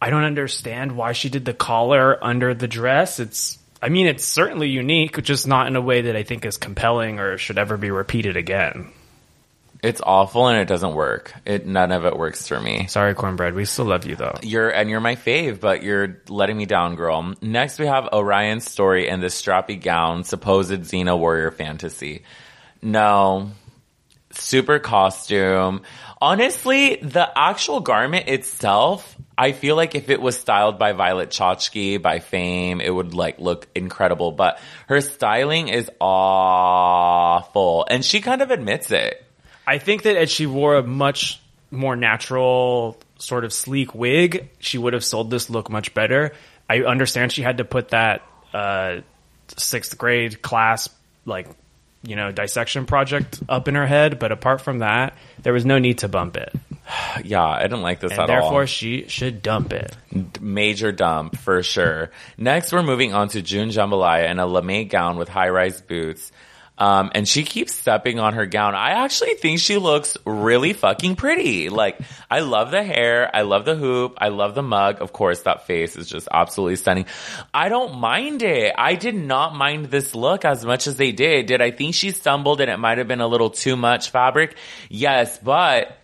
[SPEAKER 2] I don't understand why she did the collar under the dress. It's I mean it's certainly unique, just not in a way that I think is compelling or should ever be repeated again.
[SPEAKER 1] It's awful and it doesn't work. It none of it works for me.
[SPEAKER 2] Sorry, Kornbread. We still love you though.
[SPEAKER 1] You're and you're my fave, but you're letting me down, girl. Next, we have Orion's story in the strappy gown, supposed Xena warrior fantasy. No, super costume. Honestly, the actual garment itself, I feel like if it was styled by Violet Chachki by Fame, it would like look incredible. But her styling is awful, and she kind of admits it.
[SPEAKER 2] I think that as she wore a much more natural, sort of sleek wig, she would have sold this look much better. I understand she had to put that uh, sixth grade class, like, you know, dissection project up in her head, but apart from that, there was no need to bump it.
[SPEAKER 1] Yeah, I didn't like this
[SPEAKER 2] And
[SPEAKER 1] at
[SPEAKER 2] therefore,
[SPEAKER 1] all.
[SPEAKER 2] Therefore, she should dump it.
[SPEAKER 1] major dump for sure. Next, we're moving on to June Jambalaya in a lame gown with high rise boots. Um, and she keeps stepping on her gown. I actually think she looks really fucking pretty. Like, I love the hair. I love the hoop. I love the mug. Of course, that face is just absolutely stunning. I don't mind it. I did not mind this look as much as they did. Did I think she stumbled and it might have been a little too much fabric? Yes, but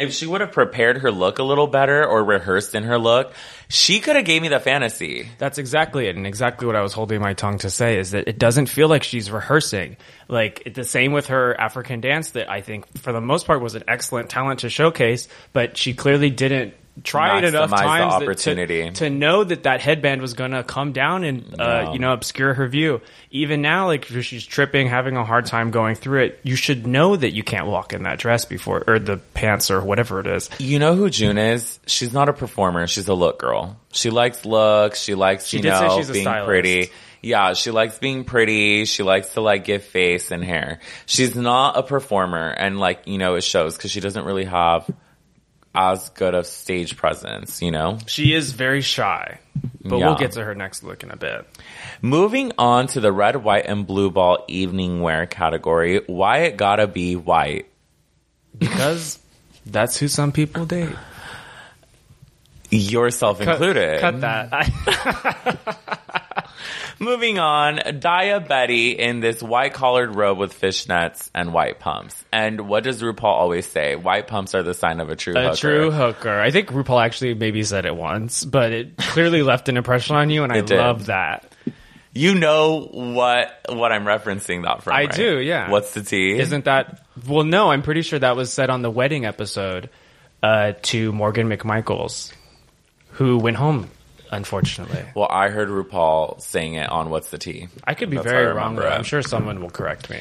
[SPEAKER 1] if she would have prepared her look a little better or rehearsed in her look, she could have gave me the fantasy.
[SPEAKER 2] That's exactly it, and exactly what I was holding my tongue to say is that it doesn't feel like she's rehearsing. Like the same with her African dance that I think for the most part was an excellent talent to showcase, but she clearly didn't try it enough times that- to- to, know that that headband was going to come down and uh,
[SPEAKER 1] Yeah.
[SPEAKER 2] you know obscure her view. Even now, like if she's tripping, having a hard time going through it, you should know that you can't walk in that dress before or the pants or whatever it is.
[SPEAKER 1] You know who June is? She's not a performer. She's a look girl. She likes looks. She likes, you know,
[SPEAKER 2] she's
[SPEAKER 1] being
[SPEAKER 2] stylist.
[SPEAKER 1] pretty. Yeah, she likes being pretty. She likes to like give face and hair. She's not a performer and like, you know, it shows because she doesn't really have as good of stage presence, you know?
[SPEAKER 2] She is very shy, but
[SPEAKER 1] Yeah.
[SPEAKER 2] we'll get to her next look in a bit.
[SPEAKER 1] Moving on to the red, white, and blue ball evening wear category. Why it gotta be white?
[SPEAKER 2] Because that's who some people date.
[SPEAKER 1] Yourself included.
[SPEAKER 2] Cut that.
[SPEAKER 1] Moving on, Daya Betty in this white collared robe with fishnets and white pumps. And what does RuPaul always say? White pumps are the sign of a true
[SPEAKER 2] a
[SPEAKER 1] hooker.
[SPEAKER 2] true hooker. I think RuPaul actually maybe said it once, but it clearly left an impression on you, and I
[SPEAKER 1] did.
[SPEAKER 2] love that.
[SPEAKER 1] You know what what I'm referencing that from?
[SPEAKER 2] I
[SPEAKER 1] right?
[SPEAKER 2] do, yeah.
[SPEAKER 1] What's the tea?
[SPEAKER 2] Isn't that? Well, no, I'm pretty sure that was said on the wedding episode uh, to Morgan McMichaels, who went home, unfortunately.
[SPEAKER 1] well, I heard RuPaul saying it on What's the Tea.
[SPEAKER 2] I could be
[SPEAKER 1] That's
[SPEAKER 2] very wrong.
[SPEAKER 1] it.
[SPEAKER 2] I'm sure someone will correct me.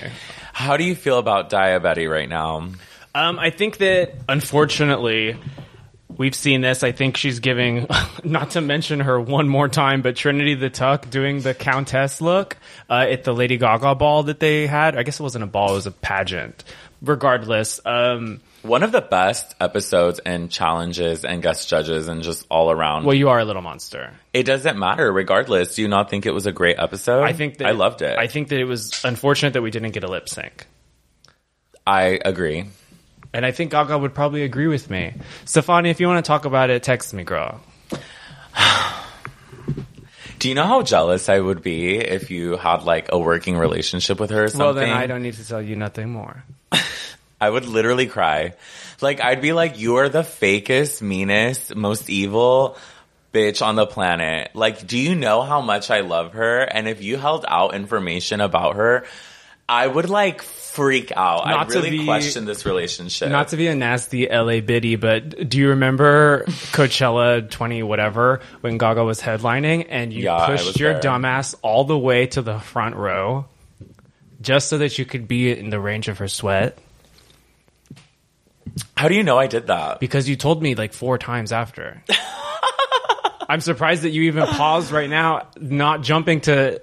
[SPEAKER 1] How do you feel about Daya Betty right now?
[SPEAKER 2] Um, I think that unfortunately, we've seen this. I think she's giving, not to mention her one more time, but Trinity the Tuck doing the Countess look uh, at the Lady Gaga ball that they had. I guess it wasn't a ball; it was a pageant. Regardless, um,
[SPEAKER 1] One of the best episodes and challenges and guest judges and just all around.
[SPEAKER 2] well, you are a little monster.
[SPEAKER 1] it doesn't matter regardless. Do you not think it was a great episode?
[SPEAKER 2] I think that
[SPEAKER 1] I loved it.
[SPEAKER 2] I think that it was unfortunate that we didn't get a lip sync.
[SPEAKER 1] I agree.
[SPEAKER 2] And I think Gaga would probably agree with me. Stefani, if you want to talk about it, text me, girl.
[SPEAKER 1] Do you know how jealous I would be if you had like a working relationship with her or something?
[SPEAKER 2] Well, then I don't need to tell you nothing more.
[SPEAKER 1] I would literally cry. Like I'd be like, you are the fakest, meanest, most evil bitch on the planet. Like, do you know how much I love her? And if you held out information about her, I would like freak out.
[SPEAKER 2] To
[SPEAKER 1] really
[SPEAKER 2] be-
[SPEAKER 1] question this relationship.
[SPEAKER 2] Not to be a nasty LA biddy, but do you remember Coachella 20 whatever when Gaga was headlining and you
[SPEAKER 1] Yeah,
[SPEAKER 2] pushed your
[SPEAKER 1] there.
[SPEAKER 2] dumbass all the way to the front row just so that you could be in the range of her sweat?
[SPEAKER 1] How do you know I did that?
[SPEAKER 2] Because you told me like four times after. I'm surprised that you even paused right now, not jumping to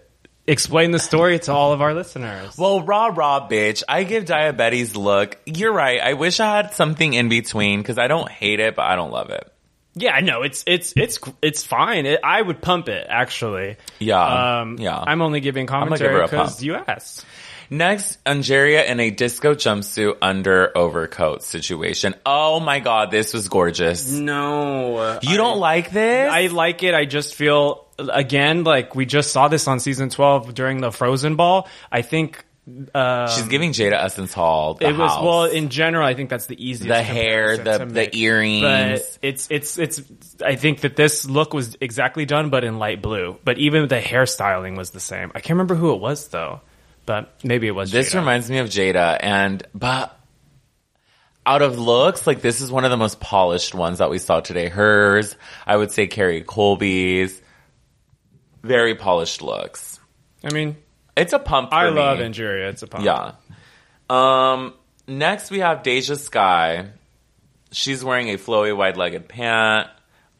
[SPEAKER 2] explain the story to all of our listeners.
[SPEAKER 1] Well, raw, raw, bitch. I give Daya Betty's look. You're right. I wish I had something in between because I don't hate it, but I don't love it.
[SPEAKER 2] Yeah, I know it's it's it's it's fine. It, I would pump it actually.
[SPEAKER 1] Yeah,
[SPEAKER 2] Um,
[SPEAKER 1] yeah.
[SPEAKER 2] I'm only giving commentary
[SPEAKER 1] her a
[SPEAKER 2] because
[SPEAKER 1] pump.
[SPEAKER 2] you asked.
[SPEAKER 1] Next, Angeria in a disco jumpsuit under overcoat situation. Oh my god, this was gorgeous.
[SPEAKER 2] No,
[SPEAKER 1] You don't like this?
[SPEAKER 2] I like it. I just feel again like we just saw this on season twelve during the Frozen Ball. I think uh,
[SPEAKER 1] She's giving Jada Essence Hall the
[SPEAKER 2] it was
[SPEAKER 1] house.
[SPEAKER 2] well in general. I think that's the easiest.
[SPEAKER 1] the hair, the the earrings.
[SPEAKER 2] But it's it's it's. I think that this look was exactly done, but in light blue. But even the hairstyling was the same. I can't remember who it was though, but maybe it was.
[SPEAKER 1] This
[SPEAKER 2] Jada.
[SPEAKER 1] reminds me of Jada, and but out of looks, like this is one of the most polished ones that we saw today. Hers, I would say Kerri Colby's, very polished looks.
[SPEAKER 2] I mean,
[SPEAKER 1] It's a pump. For
[SPEAKER 2] I
[SPEAKER 1] me.
[SPEAKER 2] love Angeria. It's a pump.
[SPEAKER 1] Yeah. Um. Next, we have DeJa Skye. She's wearing a flowy, wide-legged pant,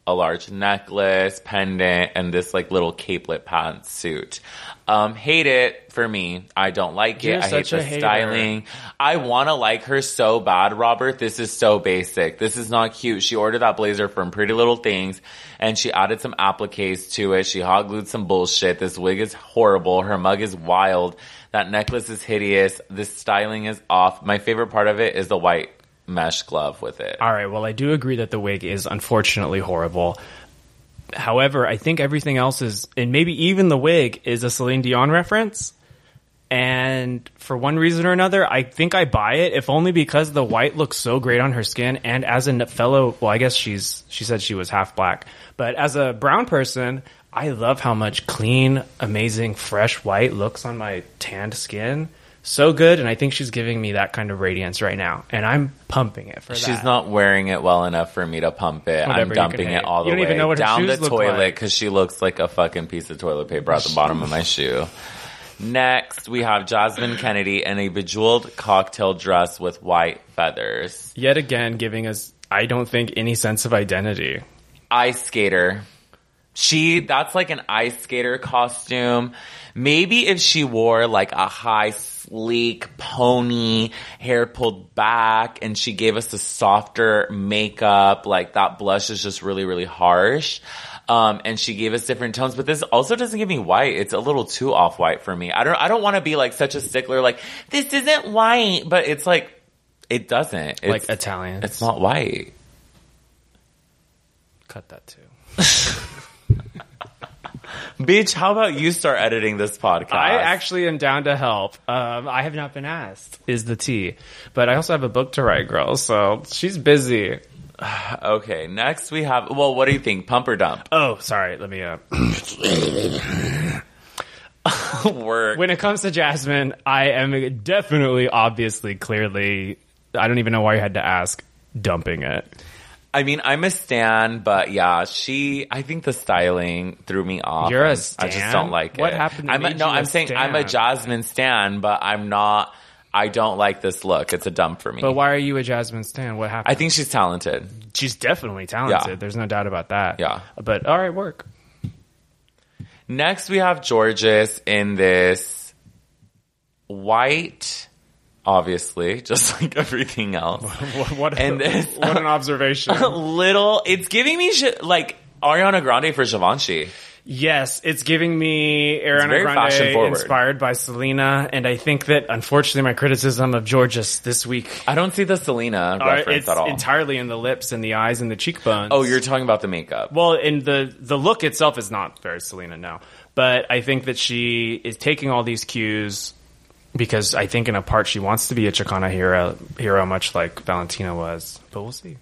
[SPEAKER 1] a large necklace, pendant, and this like little capelet pantsuit. Um, hate it for me. I don't like it.
[SPEAKER 2] You're
[SPEAKER 1] I hate the styling. I want to like her so bad, Robert. This is so basic. This is not cute. She ordered that blazer from Pretty Little Things, and she added some appliques to it. She hot glued some bullshit. This wig is horrible. Her mug is wild. That necklace is hideous. This styling is off. My favorite part of it is the white mesh glove with it.
[SPEAKER 2] All right. Well, I do agree that the wig is unfortunately horrible. However, I think everything else is, and maybe even the wig is a Celine Dion reference. And for one reason or another, I think I buy it, if only because the white looks so great on her skin. And as a fellow, well, I guess she's, she said she was half black, but as a brown person, I love how much clean, amazing, fresh white looks on my tanned skin. So good. And I think she's giving me that kind of radiance right now. And I'm pumping it for that.
[SPEAKER 1] She's not wearing it well enough for me to pump it.
[SPEAKER 2] Whatever,
[SPEAKER 1] I'm dumping it all the way
[SPEAKER 2] even know what her
[SPEAKER 1] down the toilet
[SPEAKER 2] like.
[SPEAKER 1] because she looks like a fucking piece of toilet paper at the bottom of my shoe. Next, we have Jasmine Kennedie in a bejeweled cocktail dress with white feathers.
[SPEAKER 2] yet again giving us I don't think any sense of identity.
[SPEAKER 1] Ice skater. She, that's like an ice skater costume. Maybe if she wore like a high sleek pony, hair pulled back, and she gave us a softer makeup, like that blush is just really, really harsh. Um, and she gave us different tones, but this also doesn't give me white. It's a little too off white for me. I don't, I don't want to be like such a stickler, like, this isn't white, but it's like, it doesn't. It's,
[SPEAKER 2] like Italian.
[SPEAKER 1] it's not white.
[SPEAKER 2] cut that too.
[SPEAKER 1] Bitch, how about you start editing this podcast?
[SPEAKER 2] I actually am down to help. Um, I have not been asked. Is the tea, but I also have a book to write, girl. So she's busy.
[SPEAKER 1] Okay, next we have. Well, what do you think? Pump or dump?
[SPEAKER 2] Oh, sorry. Let me. Uh,
[SPEAKER 1] Work.
[SPEAKER 2] when it comes to Jasmine, I am definitely, obviously, clearly. I don't even know why you had to ask. Dumping it.
[SPEAKER 1] I mean, I'm a stan, but yeah, she. I think the styling threw me off.
[SPEAKER 2] You're a
[SPEAKER 1] I just don't like it.
[SPEAKER 2] What happened
[SPEAKER 1] I'm a, no, I'm saying I'm a? Jasmine stan, but I'm not. I don't like this look. It's a dump for me.
[SPEAKER 2] But why are you a Jasmine Stan? What happened?
[SPEAKER 1] I think she's talented.
[SPEAKER 2] she's definitely talented.
[SPEAKER 1] Yeah.
[SPEAKER 2] There's no doubt about that.
[SPEAKER 1] Yeah.
[SPEAKER 2] But all right, work.
[SPEAKER 1] Next, we have Jorgeous in this white, obviously, just like everything else.
[SPEAKER 2] What, what,
[SPEAKER 1] And this-
[SPEAKER 2] what an observation.
[SPEAKER 1] Little, it's giving me sh- like Ariana Grande for Givenchy.
[SPEAKER 2] Yes, it's giving me Ariana Grande inspired by Selena, and I think that unfortunately my criticism of Jorgeous this week
[SPEAKER 1] I don't see the Selena reference at all.
[SPEAKER 2] entirely in the lips and the eyes and the cheekbones.
[SPEAKER 1] oh, you're talking about the makeup.
[SPEAKER 2] well, in the the look itself is not very Selena, no, but I think that she is taking all these cues because I think in a part she wants to be a Chicana hero, hero much like Valentina was, but we'll see.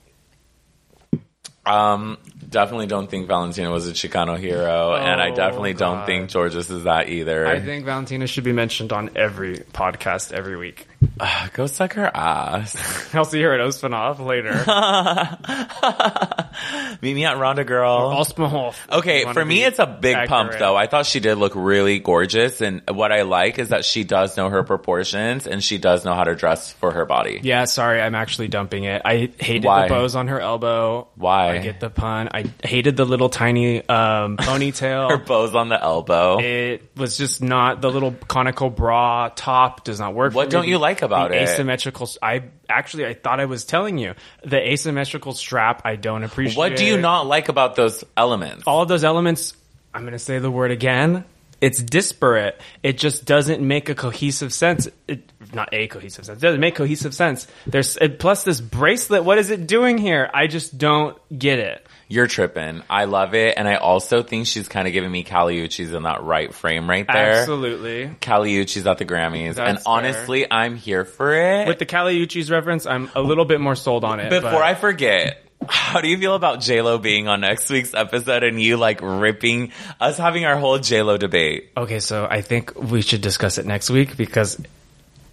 [SPEAKER 1] Um, definitely don't think Valentina was a Chicano hero, and I
[SPEAKER 2] Oh,
[SPEAKER 1] definitely don't think Jorgeous is that either.
[SPEAKER 2] I think Valentina should be mentioned on every podcast every week.
[SPEAKER 1] Go suck her ass.
[SPEAKER 2] I'll see her at Ospinoff later.
[SPEAKER 1] Meet me at Ronda Girl.
[SPEAKER 2] Ospenhof.
[SPEAKER 1] Okay, for me, it's a big pump though. I thought she did look really gorgeous, and what I like is that she does know her proportions and she does know how to dress for her body.
[SPEAKER 2] Yeah, sorry, I'm actually dumping it. I hated
[SPEAKER 1] Why?
[SPEAKER 2] the bows on her elbow.
[SPEAKER 1] Why?
[SPEAKER 2] I get the pun. I hated the little tiny um, ponytail.
[SPEAKER 1] Her bows on the elbow.
[SPEAKER 2] it was just not the little conical bra top does not work.
[SPEAKER 1] What
[SPEAKER 2] for me.
[SPEAKER 1] don't you like about
[SPEAKER 2] the
[SPEAKER 1] it?
[SPEAKER 2] Asymmetrical. I actually I thought I was telling you the asymmetrical strap. I don't appreciate.
[SPEAKER 1] What do you not like about those elements?
[SPEAKER 2] All of those elements. I'm going to say the word again. It's disparate. It just doesn't make a cohesive sense. It, not a cohesive sense. It doesn't make cohesive sense. There's plus this bracelet. What is it doing here? I just don't get it.
[SPEAKER 1] You're tripping. I love it, and I also think she's kind of giving me Kali Uchis in that right frame right there.
[SPEAKER 2] Absolutely.
[SPEAKER 1] Kali Uchis at the Grammys, and
[SPEAKER 2] That's
[SPEAKER 1] honestly, I'm here for it.
[SPEAKER 2] With the Kali Uchis reference, I'm a little bit more sold on it.
[SPEAKER 1] Before
[SPEAKER 2] but-
[SPEAKER 1] I forget, how do you feel about J Lo being on next week's episode and you like ripping us having our whole J Lo debate?
[SPEAKER 2] Okay, so I think we should discuss it next week because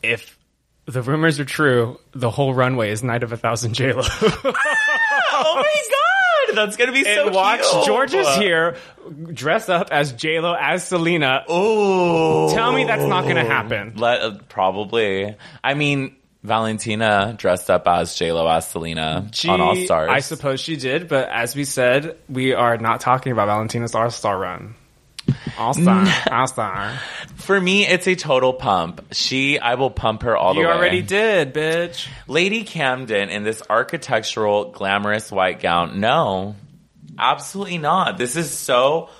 [SPEAKER 2] if the rumors are true, the whole runway is Night of a Thousand J Lo.
[SPEAKER 1] oh my god, that's gonna be so
[SPEAKER 2] and watch
[SPEAKER 1] cute.
[SPEAKER 2] Jorgeous here, dress up as J Lo as Selena.
[SPEAKER 1] Oh,
[SPEAKER 2] Tell me that's not gonna happen.
[SPEAKER 1] Let uh, probably. I mean, Valentina dressed up as J Lo as Selena on All Stars.
[SPEAKER 2] I suppose she did, but as we said, we are not talking about Valentina's All Star run. All Star, All Star.
[SPEAKER 1] For me, it's a total pump. She, I will pump her all
[SPEAKER 2] You
[SPEAKER 1] the way.
[SPEAKER 2] You already did, bitch.
[SPEAKER 1] Lady Camden in this architectural, glamorous white gown. No, absolutely not. This is so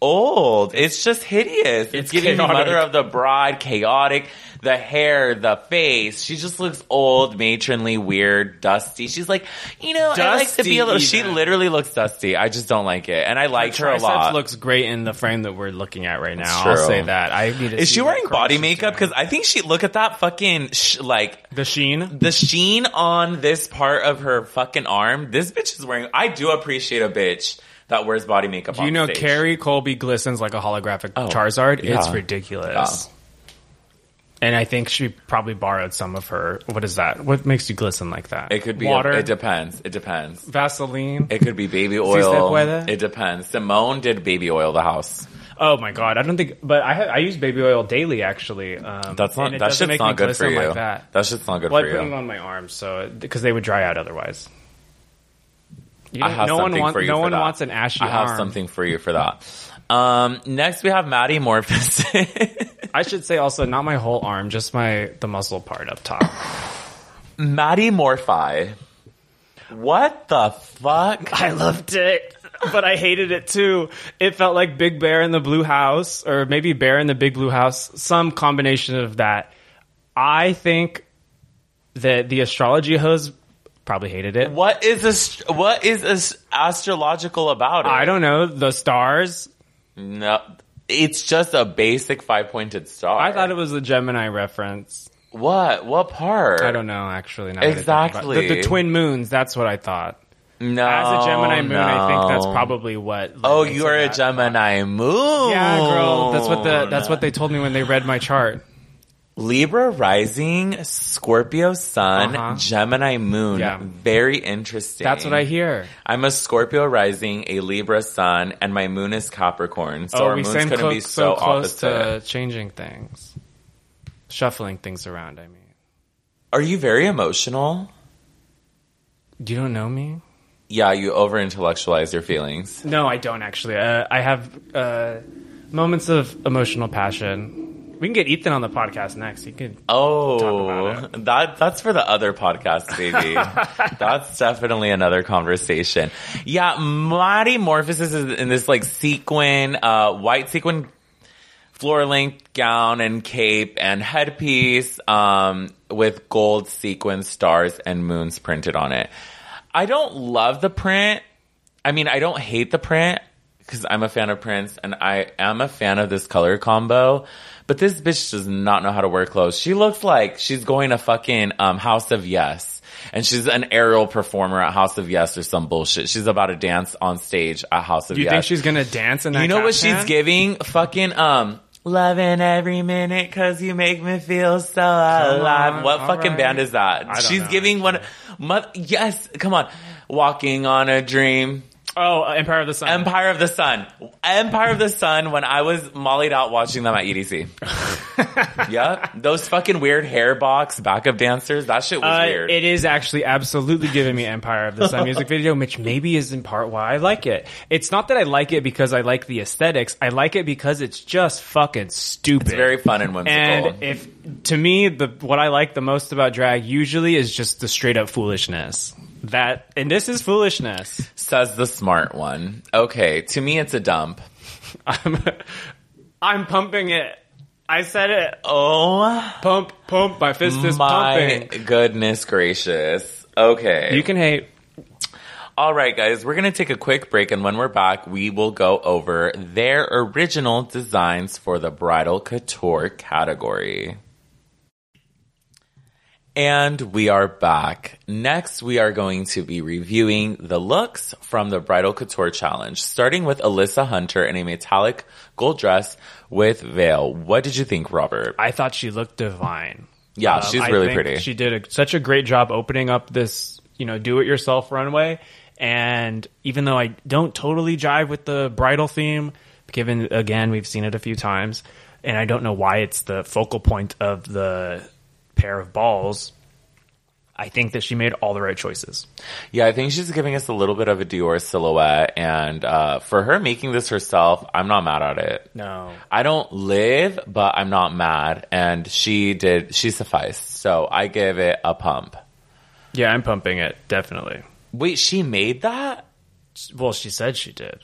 [SPEAKER 1] old. It's just hideous. It's,
[SPEAKER 2] It's
[SPEAKER 1] giving
[SPEAKER 2] chaotic.
[SPEAKER 1] mother of the bride, chaotic. The hair, the face. She just looks old, matronly, weird, dusty. She's like, you know, I like to be a little.
[SPEAKER 2] Dusty
[SPEAKER 1] She literally looks dusty. I just don't like it, and I liked her a lot.
[SPEAKER 2] looks great in the frame that we're looking at right now. I'll say that. I need to
[SPEAKER 1] is she wearing body makeup? Because I think she look at that fucking sh- like
[SPEAKER 2] the sheen.
[SPEAKER 1] the sheen on this part of her fucking arm. This bitch is wearing. I do appreciate a bitch that wears body makeup.
[SPEAKER 2] Do you know
[SPEAKER 1] stage.
[SPEAKER 2] Kerri Colby glistens like a holographic
[SPEAKER 1] Oh,
[SPEAKER 2] Charizard?
[SPEAKER 1] yeah.
[SPEAKER 2] It's ridiculous. And I think she probably borrowed some of her. What is that? What makes you glisten like that?
[SPEAKER 1] It could be.
[SPEAKER 2] water,
[SPEAKER 1] it depends. It depends.
[SPEAKER 2] Vaseline.
[SPEAKER 1] It could be baby oil. It depends. Symone did baby oil the house.
[SPEAKER 2] oh my god, I don't think. But I I use baby oil daily actually. Um,
[SPEAKER 1] That's not. That shit's not good for you.
[SPEAKER 2] Like that.
[SPEAKER 1] That shit's not good
[SPEAKER 2] Well, I
[SPEAKER 1] for
[SPEAKER 2] put it
[SPEAKER 1] you.
[SPEAKER 2] on my arms so because they would dry out otherwise. You
[SPEAKER 1] I have
[SPEAKER 2] no one
[SPEAKER 1] something
[SPEAKER 2] wants.
[SPEAKER 1] for you
[SPEAKER 2] No
[SPEAKER 1] for
[SPEAKER 2] one
[SPEAKER 1] that.
[SPEAKER 2] wants an ashy
[SPEAKER 1] I have
[SPEAKER 2] arm.
[SPEAKER 1] something for you for that. Um, next we have Maddy Morphosis.
[SPEAKER 2] I should say also not my whole arm, just my the muscle part up top.
[SPEAKER 1] Maddie Morphi. What the fuck?
[SPEAKER 2] I loved it, but I hated it too. It felt like Big Bear in the Blue House, or maybe Bear in the Big Blue House, some combination of that. I think that the astrology host probably hated it.
[SPEAKER 1] What is this? What is this astrological about it?
[SPEAKER 2] I don't know the stars.
[SPEAKER 1] No, it's just a basic five pointed star.
[SPEAKER 2] I thought it was a Gemini reference.
[SPEAKER 1] What? What part?
[SPEAKER 2] I don't know actually. now that I think about it.
[SPEAKER 1] Exactly.
[SPEAKER 2] The, the twin moons. That's what I thought.
[SPEAKER 1] No.
[SPEAKER 2] As a Gemini moon, I think that's probably what.
[SPEAKER 1] Oh, you are a. Gemini moon.
[SPEAKER 2] Yeah, girl. That's what the that's what they told me when they read my chart.
[SPEAKER 1] Libra rising, Scorpio sun,
[SPEAKER 2] Uh-huh.
[SPEAKER 1] Gemini moon.
[SPEAKER 2] Yeah.
[SPEAKER 1] Very interesting.
[SPEAKER 2] That's what I hear.
[SPEAKER 1] I'm a Scorpio rising, a Libra sun, and my moon is Capricorn. So
[SPEAKER 2] oh,
[SPEAKER 1] our moon's going to be
[SPEAKER 2] so
[SPEAKER 1] so,
[SPEAKER 2] close
[SPEAKER 1] opposite.
[SPEAKER 2] to changing things, shuffling things around. I mean,
[SPEAKER 1] Are you very emotional?
[SPEAKER 2] you don't know me.
[SPEAKER 1] Yeah, you over intellectualize your feelings.
[SPEAKER 2] No, I don't actually. Uh, I have uh, moments of emotional passion. We can get Ethan on the podcast next. He could.
[SPEAKER 1] Oh,
[SPEAKER 2] about
[SPEAKER 1] that that's for the other podcast, baby. that's definitely another conversation. Yeah, Morphosis is in this like sequin, uh, white sequin floor length gown and cape and headpiece, um, with gold sequin stars and moons printed on it. I don't love the print. I mean, I don't hate the print because I'm a fan of prints and I am a fan of this color combo. But this bitch does not know how to wear clothes. She looks like she's going to fucking um, House of Yes. And she's an aerial performer at House of Yes or some bullshit. She's about to dance on stage at House of
[SPEAKER 2] you
[SPEAKER 1] Yes.
[SPEAKER 2] think she's gonna dance in that?
[SPEAKER 1] You know what she's giving? Fucking um loving every minute cause you make me feel so alive.
[SPEAKER 2] on,
[SPEAKER 1] what fucking
[SPEAKER 2] right.
[SPEAKER 1] band is that? She's
[SPEAKER 2] know,
[SPEAKER 1] giving one mo- yes, come on. Walking on a dream.
[SPEAKER 2] Oh, Empire of the Sun.
[SPEAKER 1] Empire of the Sun. Empire of the Sun when I was mollied out watching them at EDC. yeah. Those fucking weird hair box backup dancers. That shit was
[SPEAKER 2] Uh,
[SPEAKER 1] weird.
[SPEAKER 2] it is actually absolutely giving me Empire of the Sun music video, which maybe is in part why I like it. It's not that I like it because I like the aesthetics. I like it because it's just fucking stupid.
[SPEAKER 1] it's very fun and whimsical.
[SPEAKER 2] and if to me the what I like the most about drag usually is just the straight up foolishness. That and this is foolishness.
[SPEAKER 1] Says the smart one. Okay. To me, it's a dump.
[SPEAKER 2] I'm I'm pumping it. I said it.
[SPEAKER 1] Oh
[SPEAKER 2] Pump, pump. My fist is pumping.
[SPEAKER 1] my
[SPEAKER 2] pumping.
[SPEAKER 1] goodness gracious. Okay.
[SPEAKER 2] You can hate.
[SPEAKER 1] All right, guys, we're going to take a quick break, and when we're back, we will go over their original designs for the bridal couture category. And we are back. Next, we are going to be reviewing the looks from the Bridal Couture Challenge, starting with Alyssa Hunter in a metallic gold dress with veil. What did you think, Robert?
[SPEAKER 2] I thought she looked divine.
[SPEAKER 1] Yeah,
[SPEAKER 2] Um,
[SPEAKER 1] she's
[SPEAKER 2] I
[SPEAKER 1] really
[SPEAKER 2] think
[SPEAKER 1] pretty.
[SPEAKER 2] She did a, such a great job opening up this, you know, do-it-yourself runway. And even though I don't totally jive with the bridal theme, given again we've seen it a few times, and I don't know why it's the focal point of the pair of balls. I think that she made all the right choices.
[SPEAKER 1] Yeah, I think she's giving us a little bit of a Dior silhouette, and uh, for her making this herself, I'm not mad at it.
[SPEAKER 2] No,
[SPEAKER 1] I don't live, but I'm not mad, and she did. She sufficed, so I give it a pump.
[SPEAKER 2] yeah, I'm pumping it definitely.
[SPEAKER 1] Wait, she made that,
[SPEAKER 2] Well, she said she did.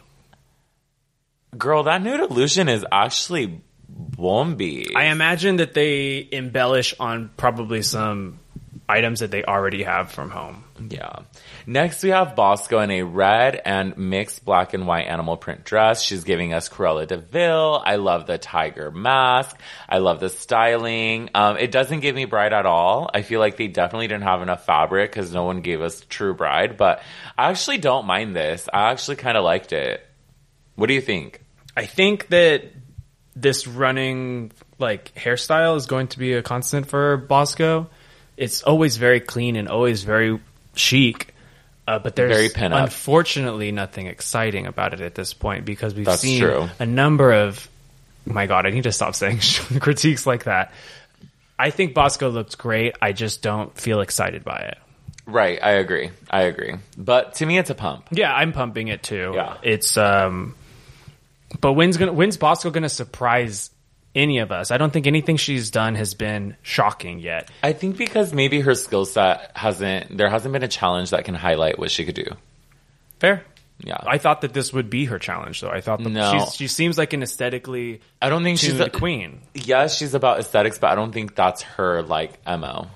[SPEAKER 1] girl. That nude illusion is actually bomby.
[SPEAKER 2] I imagine that they embellish on probably some items that they already have from home.
[SPEAKER 1] Yeah. Next, we have Bosco in a red and mixed black and white animal print dress. She's giving us Cruella de Vil. I love the tiger mask. I love the styling. Um, it doesn't give me bride at all. I feel like they definitely didn't have enough fabric because no one gave us true bride, but I actually don't mind this. I actually kind of liked it. What do you think?
[SPEAKER 2] I think that this running like hairstyle is going to be a constant for Bosco. It's always very clean and always very chic. Uh, but there's
[SPEAKER 1] Very pin-up.
[SPEAKER 2] unfortunately nothing exciting about it at this point because we've
[SPEAKER 1] That's
[SPEAKER 2] seen
[SPEAKER 1] true.
[SPEAKER 2] a number of my god, I need to stop saying critiques like that. I think Bosco looks great. I just don't feel excited by it.
[SPEAKER 1] Right. I agree. I agree. But to me, it's a pump.
[SPEAKER 2] Yeah, I'm pumping it too.
[SPEAKER 1] Yeah.
[SPEAKER 2] It's um but when's gonna when's Bosco gonna surprise any of us? I don't think anything she's done has been shocking yet.
[SPEAKER 1] I think because maybe her skill set hasn't, there hasn't been a challenge that can highlight what she could do.
[SPEAKER 2] Fair.
[SPEAKER 1] Yeah.
[SPEAKER 2] I thought that this would be her challenge though. I thought that
[SPEAKER 1] No.
[SPEAKER 2] she's, she seems like an aesthetically
[SPEAKER 1] I don't think she's a,
[SPEAKER 2] queen.
[SPEAKER 1] Yes, she's about aesthetics, but I don't think that's her like mo.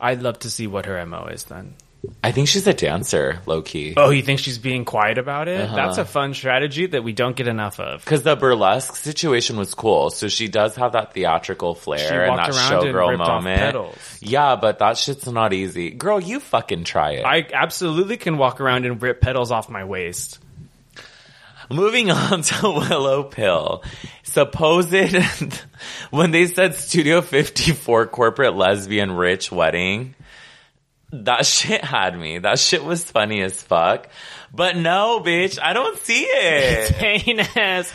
[SPEAKER 2] I'd love to see what her MO is then.
[SPEAKER 1] I think she's a dancer, low key.
[SPEAKER 2] Oh, you think she's being quiet about it?
[SPEAKER 1] Uh-huh.
[SPEAKER 2] That's a fun strategy that we don't get enough of.
[SPEAKER 1] Because the burlesque situation was cool, so she does have that theatrical flair and that
[SPEAKER 2] and
[SPEAKER 1] showgirl
[SPEAKER 2] off
[SPEAKER 1] moment. Yeah, but that shit's not easy. Girl, you fucking try it.
[SPEAKER 2] I absolutely can walk around and rip petals off my waist.
[SPEAKER 1] Moving on to Willow Pill. Supposed when they said Studio 54 corporate lesbian rich wedding, that shit had me. That shit was funny as fuck. But no, bitch, I don't see it.
[SPEAKER 2] heinous.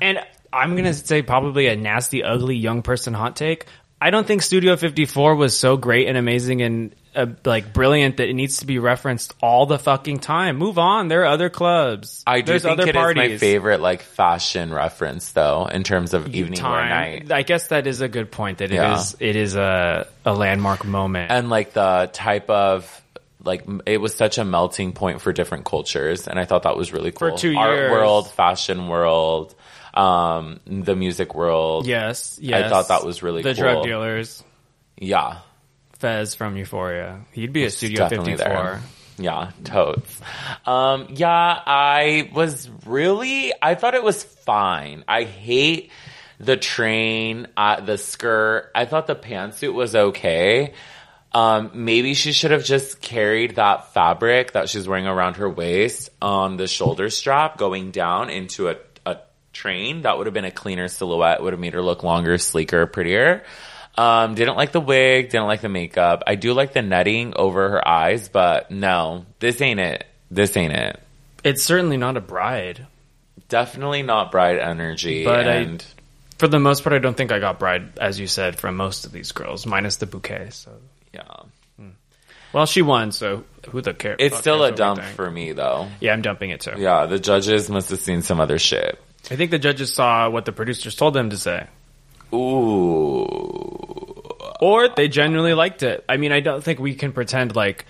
[SPEAKER 2] and I'm gonna say probably a nasty, ugly young person hot take. I don't think Studio 54 was so great and amazing and uh, like brilliant that it needs to be referenced all the fucking time. Move on. There are other clubs.
[SPEAKER 1] I do
[SPEAKER 2] There's
[SPEAKER 1] think
[SPEAKER 2] other
[SPEAKER 1] it is
[SPEAKER 2] parties.
[SPEAKER 1] my favorite like fashion reference though, in terms of evening or
[SPEAKER 2] Time.
[SPEAKER 1] night.
[SPEAKER 2] I guess that is a good point. That
[SPEAKER 1] Yeah.
[SPEAKER 2] it is. It is a a landmark moment.
[SPEAKER 1] and like the type of like m- it was such a melting point for different cultures and i thought that was really cool For
[SPEAKER 2] two
[SPEAKER 1] art
[SPEAKER 2] years.
[SPEAKER 1] world fashion world um the music world
[SPEAKER 2] yes. Yes.
[SPEAKER 1] I thought that was really cool.
[SPEAKER 2] the
[SPEAKER 1] cool.
[SPEAKER 2] drug dealers.
[SPEAKER 1] yeah
[SPEAKER 2] Fez from Euphoria. He'd be a Studio
[SPEAKER 1] definitely
[SPEAKER 2] 54.
[SPEAKER 1] there yeah totes um yeah i was really i thought it was fine i hate the train uh, the skirt i thought the pantsuit was okay um, maybe she should have just carried that fabric that she's wearing around her waist on the shoulder strap going down into a, a train. That would have been a cleaner silhouette, would have made her look longer, sleeker, prettier. Um, didn't like the wig, didn't like the makeup. I do like the netting over her eyes, but no, this ain't it. This ain't it.
[SPEAKER 2] It's certainly not a bride.
[SPEAKER 1] Definitely not bride energy.
[SPEAKER 2] But I-
[SPEAKER 1] and
[SPEAKER 2] For the most part, I don't think I got bride, as you said, from most of these girls, minus the bouquet. So,
[SPEAKER 1] yeah.
[SPEAKER 2] well, she won, so who the care?
[SPEAKER 1] It's still a dump for me though.
[SPEAKER 2] Yeah, I'm dumping it too.
[SPEAKER 1] Yeah, the judges must have seen some other shit.
[SPEAKER 2] I think the judges saw what the producers told them to say,
[SPEAKER 1] Ooh.
[SPEAKER 2] or they genuinely liked it. I mean, I don't think we can pretend like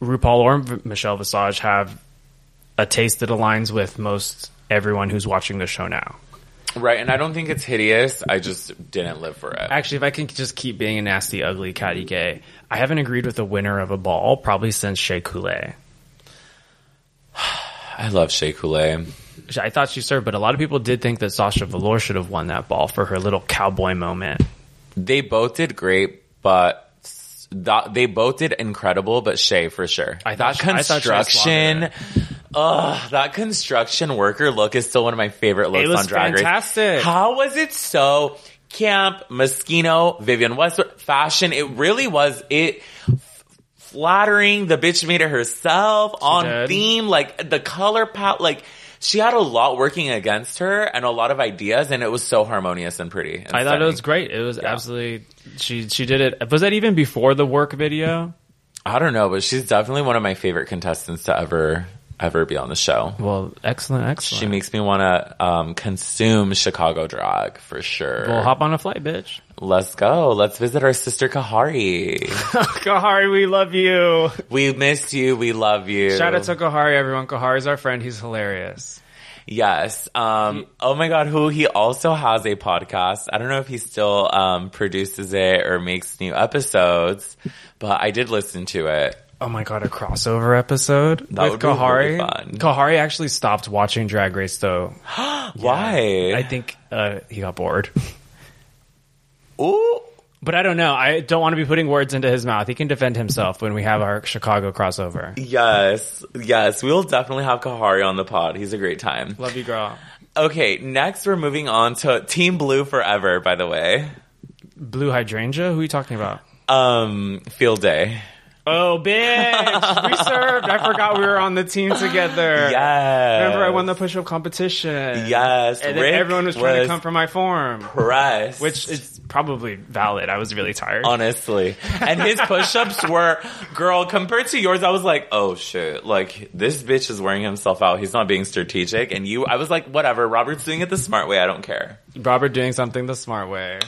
[SPEAKER 2] RuPaul or Michelle Visage have a taste that aligns with most everyone who's watching the show now.
[SPEAKER 1] Right, and I don't think it's hideous. I just didn't live for it.
[SPEAKER 2] Actually, if I can just keep being a nasty, ugly, catty gay, I haven't agreed with the winner of a ball probably since Shea Coulee.
[SPEAKER 1] I love Shea Coulee.
[SPEAKER 2] I thought she served, but a lot of people did think that Sasha Velour should have won that ball for her little cowboy moment.
[SPEAKER 1] They both did great, but that, they both did incredible, but Shea for sure.
[SPEAKER 2] I
[SPEAKER 1] that
[SPEAKER 2] thought- I thought
[SPEAKER 1] construction, ugh, that construction worker look is still one of my favorite looks on Drag Race.
[SPEAKER 2] fantastic.
[SPEAKER 1] How was it so camp, Moschino, Vivienne Westwood, fashion? It really was it. f- Flattering, the bitch made it herself on
[SPEAKER 2] did.
[SPEAKER 1] theme, like the color palette, like she had a lot working against her and a lot of ideas, and it was so harmonious and pretty. and
[SPEAKER 2] I thought it was great. It was absolutely she she did it. Was that even before the work video?
[SPEAKER 1] I don't know, but she's definitely one of my favorite contestants to ever ever be on the show.
[SPEAKER 2] Well, excellent, excellent.
[SPEAKER 1] She makes me want to um, consume Chicago drag for sure.
[SPEAKER 2] well, hop on a flight, bitch.
[SPEAKER 1] Let's go. Let's visit our sister Kahari.
[SPEAKER 2] Kahari, we love you.
[SPEAKER 1] we miss you. We love you.
[SPEAKER 2] Shout out to Kahari, everyone. Kahari's our friend. He's hilarious.
[SPEAKER 1] yes. Um, oh my God. Who he also has a podcast. I don't know if he still um, produces it or makes new episodes, but I did listen to it.
[SPEAKER 2] Oh my god, a crossover episode
[SPEAKER 1] That
[SPEAKER 2] with
[SPEAKER 1] would be really
[SPEAKER 2] Kahari.
[SPEAKER 1] fun.
[SPEAKER 2] Kahari actually stopped watching Drag Race though.
[SPEAKER 1] Why?
[SPEAKER 2] I think uh, he got bored.
[SPEAKER 1] Ooh.
[SPEAKER 2] But I don't know. I don't want to be putting words into his mouth. He can defend himself when we have our Chicago crossover.
[SPEAKER 1] Yes, yes, we will definitely have Kahari on the pod. He's a great time.
[SPEAKER 2] Love you, girl.
[SPEAKER 1] Okay, next we're moving on to Team Blue Forever, by the way.
[SPEAKER 2] Blue hydrangea? Who are you talking about?
[SPEAKER 1] Um, Field Day.
[SPEAKER 2] Oh, bitch! we served. I forgot we were on the team together.
[SPEAKER 1] Yes.
[SPEAKER 2] Remember, I won the push-up competition.
[SPEAKER 1] Yes,
[SPEAKER 2] and everyone was trying
[SPEAKER 1] was
[SPEAKER 2] to come for my form,
[SPEAKER 1] Press.
[SPEAKER 2] which is probably valid. I was really tired.
[SPEAKER 1] honestly. And his push-ups were, girl, compared to yours, I was like, oh shit, like this bitch is wearing himself out. He's not being strategic. And you, I was like, whatever, Robert's doing it the smart way. I don't care.
[SPEAKER 2] Robert doing something the smart way.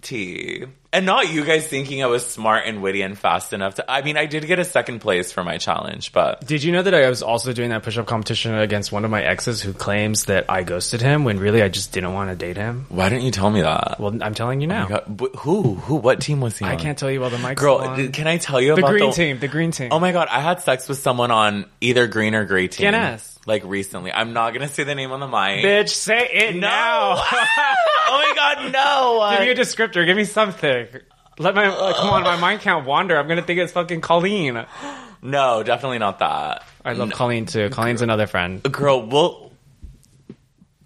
[SPEAKER 1] T. And not you guys thinking I was smart and witty and fast enough to, I mean, I did get a second place for my challenge, but
[SPEAKER 2] Did you know that I was also doing that push-up competition against one of my exes who claims that I ghosted him when really I just didn't want to date him?
[SPEAKER 1] why didn't you tell me that?
[SPEAKER 2] Well, I'm telling you oh now.
[SPEAKER 1] God, but who? Who? What team was he on?
[SPEAKER 2] I can't tell you while the mic's
[SPEAKER 1] Girl,
[SPEAKER 2] on.
[SPEAKER 1] can I tell you
[SPEAKER 2] the
[SPEAKER 1] about
[SPEAKER 2] green
[SPEAKER 1] the green
[SPEAKER 2] team. The green team.
[SPEAKER 1] Oh my god, I had sex with someone on either green or gray team.
[SPEAKER 2] GNS.
[SPEAKER 1] Like recently. I'm not gonna say the name on the mic.
[SPEAKER 2] Bitch, say it
[SPEAKER 1] No.
[SPEAKER 2] now.
[SPEAKER 1] oh my god, no.
[SPEAKER 2] Give me a descriptor. Give me something. Let my like, come on. My mind can't wander. I'm gonna think it's fucking Colleen.
[SPEAKER 1] no, definitely not that.
[SPEAKER 2] I love Colleen too. Colleen's another friend.
[SPEAKER 1] Girl, we'll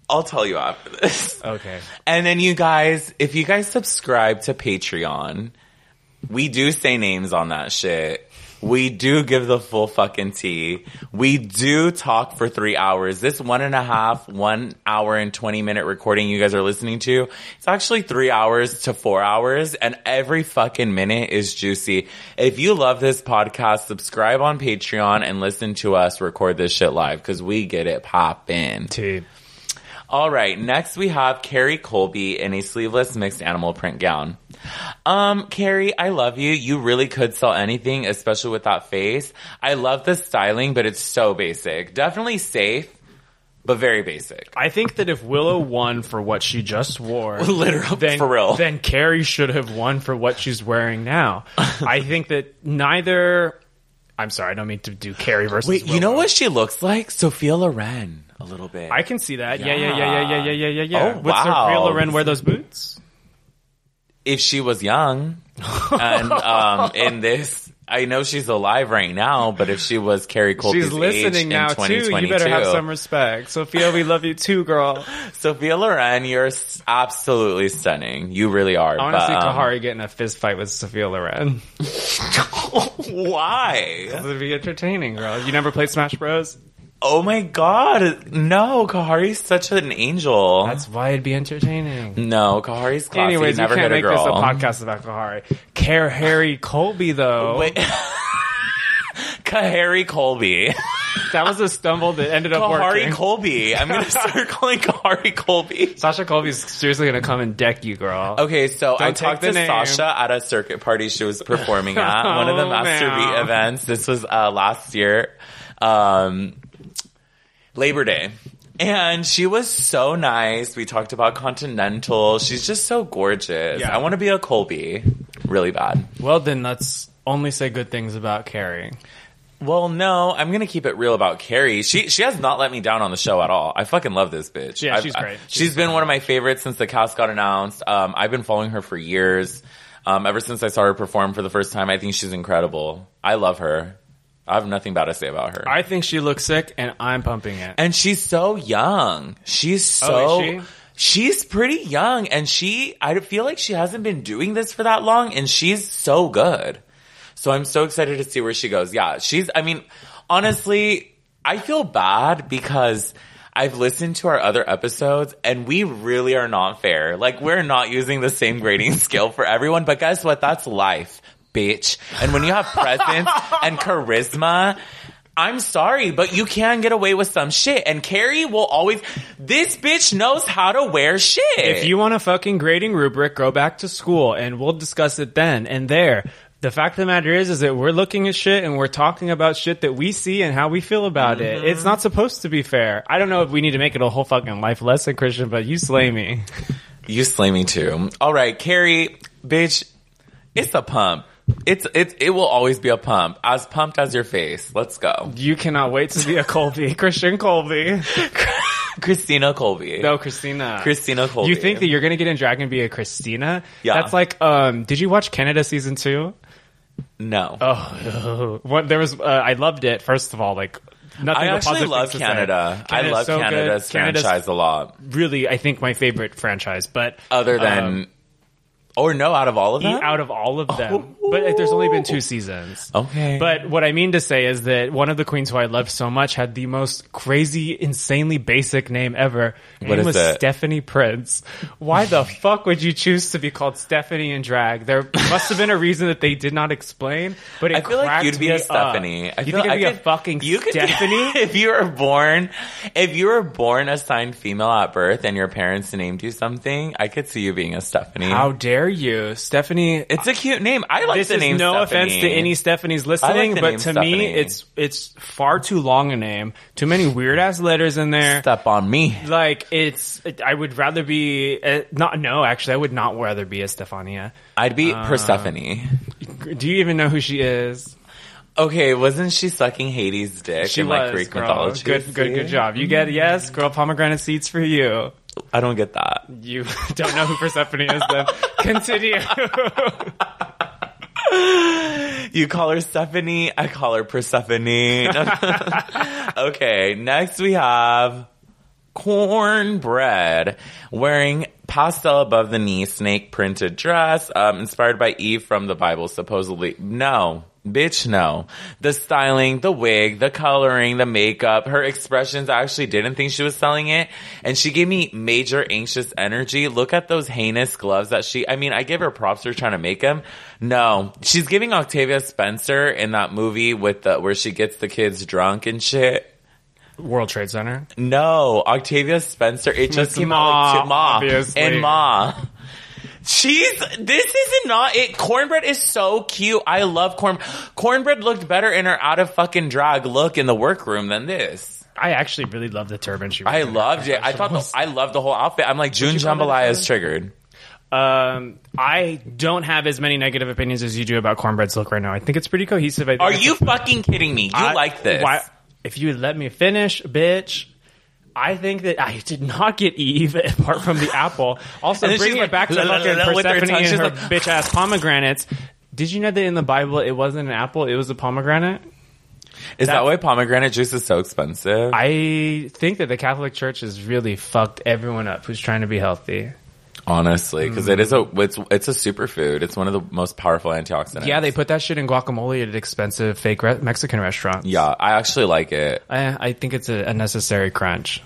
[SPEAKER 1] I'll tell you after this.
[SPEAKER 2] Okay.
[SPEAKER 1] And then you guys, if you guys subscribe to Patreon, we do say names on that shit. We do give the full fucking tea. We do talk for three hours. This one and a half, one hour and 20 minute recording you guys are listening to, it's actually three hours to four hours and every fucking minute is juicy. If you love this podcast, subscribe on Patreon and listen to us record this shit live because we get it poppin'.
[SPEAKER 2] T.
[SPEAKER 1] All right, next we have Kerri Colby in a sleeveless mixed animal print gown. Um, Kerri, I love you. You really could sell anything, especially with that face. I love the styling, but it's so basic. Definitely safe, but very basic.
[SPEAKER 2] I think that if Willow won for what she just wore,
[SPEAKER 1] Literal,
[SPEAKER 2] then,
[SPEAKER 1] for real.
[SPEAKER 2] then Kerri should have won for what she's wearing now. I think that neither. I'm sorry, I don't mean to do Kerri versus.
[SPEAKER 1] Wait, you know what she looks like? Sophia Loren, a little bit.
[SPEAKER 2] I can see that. Yeah, yeah, yeah, yeah, yeah, yeah, yeah, yeah. yeah.
[SPEAKER 1] Oh,
[SPEAKER 2] Would
[SPEAKER 1] wow.
[SPEAKER 2] Sophia Loren wear those boots?
[SPEAKER 1] if she was young, and um, in this, I know she's alive right now, but if she was Kerri Colby's
[SPEAKER 2] She's listening
[SPEAKER 1] in
[SPEAKER 2] now too. You better have some respect, Sophia. We love you too, girl.
[SPEAKER 1] Sophia Loren, you're absolutely stunning. You really are.
[SPEAKER 2] I want to
[SPEAKER 1] but,
[SPEAKER 2] see
[SPEAKER 1] um,
[SPEAKER 2] Kahari get in a fist fight with Sophia Loren.
[SPEAKER 1] Why?
[SPEAKER 2] It would be entertaining, girl. You never played Smash Bros?
[SPEAKER 1] Oh my god, no, Kahari's such an angel.
[SPEAKER 2] That's why it'd be entertaining.
[SPEAKER 1] no, Kahari's classy.
[SPEAKER 2] Anyways,
[SPEAKER 1] never
[SPEAKER 2] we can't
[SPEAKER 1] hit a
[SPEAKER 2] make this a podcast about Kahari. Care Harry Colby though.
[SPEAKER 1] Wait. Kahari Colby.
[SPEAKER 2] That was a stumble that ended up working.
[SPEAKER 1] Kahari
[SPEAKER 2] working.
[SPEAKER 1] Colby. I'm gonna start calling Kahari Colby.
[SPEAKER 2] Sasha Colby's seriously gonna come and deck you, girl.
[SPEAKER 1] Okay, so I
[SPEAKER 2] Don't take
[SPEAKER 1] talked to
[SPEAKER 2] name.
[SPEAKER 1] Sasha at a circuit party she was performing at one of the
[SPEAKER 2] Oh,
[SPEAKER 1] Master. Beat events. This was uh, last year, um, Labor Day. And she was so nice. We talked about Continental. She's just so gorgeous.
[SPEAKER 2] Yeah.
[SPEAKER 1] I want to be a Colby really bad.
[SPEAKER 2] Well, then let's only say good things about Kerri.
[SPEAKER 1] Well, no, I'm gonna keep it real about Kerri. She she has not let me down on the show at all. I fucking love this bitch.
[SPEAKER 2] Yeah,
[SPEAKER 1] I've-
[SPEAKER 2] she's
[SPEAKER 1] I-
[SPEAKER 2] great.
[SPEAKER 1] she's
[SPEAKER 2] She's
[SPEAKER 1] been one of my favorites since the cast got announced. Um, I've been following her for years. Um, ever since I saw her perform for the first time, I think she's incredible. I love her. I have nothing bad to say about her.
[SPEAKER 2] I think she looks sick, and I'm pumping it.
[SPEAKER 1] and she's so young. She's oh, so.
[SPEAKER 2] Oh, she?
[SPEAKER 1] She's pretty young, and she. I feel like she hasn't been doing this for that long, and she's so good. So I'm so excited to see where she goes. Yeah, she's. I mean, honestly, I feel bad because. I've listened to our other episodes and we really are not fair. Like we're not using the same grading scale for everyone, but guess what? That's life, bitch. And when you have presence and charisma, I'm sorry, but you can get away with some shit. And Kerri will always, this bitch knows how to wear shit.
[SPEAKER 2] If you want a fucking grading rubric, go back to school, and we'll discuss it then and there. The fact of the matter is, is that we're looking at shit and we're talking about shit that we see and how we feel about it. Mm-hmm. It's not supposed to be fair. I don't know if we need to make it a whole fucking life lesson, Christian, but you slay me.
[SPEAKER 1] You slay me too. All right, Kerri, bitch, it's a pump. It's it it will always be a pump. As pumped as your face. Let's go.
[SPEAKER 2] You cannot wait to be a Colby, Christian Colby.
[SPEAKER 1] Christina Colby.
[SPEAKER 2] No, Christina.
[SPEAKER 1] Christina Colby.
[SPEAKER 2] You think that you're gonna get in drag and be a Christina?
[SPEAKER 1] Yeah.
[SPEAKER 2] That's like, um, did you watch Canada season two?
[SPEAKER 1] No.
[SPEAKER 2] Oh, what there was. Uh, I loved it. First of all, like nothing.
[SPEAKER 1] I actually love
[SPEAKER 2] things.
[SPEAKER 1] Canada. I love
[SPEAKER 2] so good.
[SPEAKER 1] Canada's
[SPEAKER 2] Canada's
[SPEAKER 1] franchise a lot.
[SPEAKER 2] Really, I think my favorite franchise, but
[SPEAKER 1] Other than,
[SPEAKER 2] um,
[SPEAKER 1] or no, out of all of them.
[SPEAKER 2] out of all of them, oh. but there's only been two seasons.
[SPEAKER 1] okay.
[SPEAKER 2] But what I mean to say is that one of the queens who I loved so much had the most crazy, insanely basic name ever. Her
[SPEAKER 1] What
[SPEAKER 2] name
[SPEAKER 1] is
[SPEAKER 2] was
[SPEAKER 1] it?
[SPEAKER 2] Stephanie Prince. Why the fuck would you choose to be called Stephanie in drag? There must have been a reason that they did not explain. But it
[SPEAKER 1] I feel like you'd be a Stephanie.
[SPEAKER 2] Up.
[SPEAKER 1] I
[SPEAKER 2] you
[SPEAKER 1] feel
[SPEAKER 2] think I'd be
[SPEAKER 1] I
[SPEAKER 2] a
[SPEAKER 1] could-
[SPEAKER 2] fucking
[SPEAKER 1] you could
[SPEAKER 2] Stephanie?
[SPEAKER 1] if you were born, if you were born assigned female at birth and your parents named you something, I could see you being a Stephanie.
[SPEAKER 2] How dare you, Stephanie?
[SPEAKER 1] it's a cute name. I like
[SPEAKER 2] this
[SPEAKER 1] the
[SPEAKER 2] is
[SPEAKER 1] name.
[SPEAKER 2] no
[SPEAKER 1] Stephanie.
[SPEAKER 2] offense to any Stephanies listening,
[SPEAKER 1] the
[SPEAKER 2] but to
[SPEAKER 1] Stephanie.
[SPEAKER 2] me, it's it's far too long a name. Too many weird ass letters in there.
[SPEAKER 1] Step on me.
[SPEAKER 2] Like it's, it, I would rather be uh, not. No, actually, I would not rather be a Stefania.
[SPEAKER 1] I'd be
[SPEAKER 2] Uh,
[SPEAKER 1] Persephone.
[SPEAKER 2] Do you even know who she is?
[SPEAKER 1] Okay, wasn't she sucking Hades' dick
[SPEAKER 2] She
[SPEAKER 1] in
[SPEAKER 2] was
[SPEAKER 1] like Greek
[SPEAKER 2] girl.
[SPEAKER 1] mythology?
[SPEAKER 2] Good, good, good job. You get yes, girl. Pomegranate seeds for you.
[SPEAKER 1] I don't get that.
[SPEAKER 2] You don't know who Persephone is. Then continue.
[SPEAKER 1] You call her Stephanie, I call her Persephone. okay, next we have Kornbread wearing pastel above the knee snake printed dress, um, inspired by Eve from the Bible, supposedly. No. Bitch, no. The styling, the wig, the coloring, the makeup, her expressions, I actually didn't think she was selling it. And she gave me major anxious energy. Look at those heinous gloves that she, I mean, I give her props for trying to make them. No. She's giving Octavia Spencer in that movie with the, where she gets the kids drunk and shit.
[SPEAKER 2] World Trade Center.
[SPEAKER 1] No, Octavia Spencer. It just
[SPEAKER 2] It's
[SPEAKER 1] came
[SPEAKER 2] Ma,
[SPEAKER 1] out like, Ma
[SPEAKER 2] obviously.
[SPEAKER 1] and Ma. She's. This is not it. Kornbread is so cute. I love corn. Kornbread looked better in her out of fucking drag look in the workroom than this.
[SPEAKER 2] I actually really love the turban she.
[SPEAKER 1] I loved it. I thought the, I loved the whole outfit. I'm like June Jambalaya is triggered.
[SPEAKER 2] Um, I don't have as many negative opinions as you do about Kornbread's look right now. I think it's pretty cohesive. I think
[SPEAKER 1] Are you fucking kidding me? You
[SPEAKER 2] I-
[SPEAKER 1] like this?
[SPEAKER 2] Why, if you would let me finish, bitch. I think that I did not get Eve apart from the apple. Also, bringing it
[SPEAKER 1] like,
[SPEAKER 2] back to
[SPEAKER 1] la,
[SPEAKER 2] fucking
[SPEAKER 1] la, la, with her
[SPEAKER 2] Persephone and her
[SPEAKER 1] like-
[SPEAKER 2] bitch ass pomegranates. Did you know that in the Bible it wasn't an apple; it was a pomegranate?
[SPEAKER 1] Is that
[SPEAKER 2] that-
[SPEAKER 1] why pomegranate juice is so expensive?
[SPEAKER 2] I think that the Catholic Church has really fucked everyone up who's trying to be healthy.
[SPEAKER 1] Honestly, because it is a mm-hmm. it's it's a superfood. It's one of the most powerful antioxidants.
[SPEAKER 2] Yeah, they put that shit in guacamole at expensive fake re- Mexican restaurants.
[SPEAKER 1] Yeah, I actually like it.
[SPEAKER 2] I, I think it's a, a necessary crunch.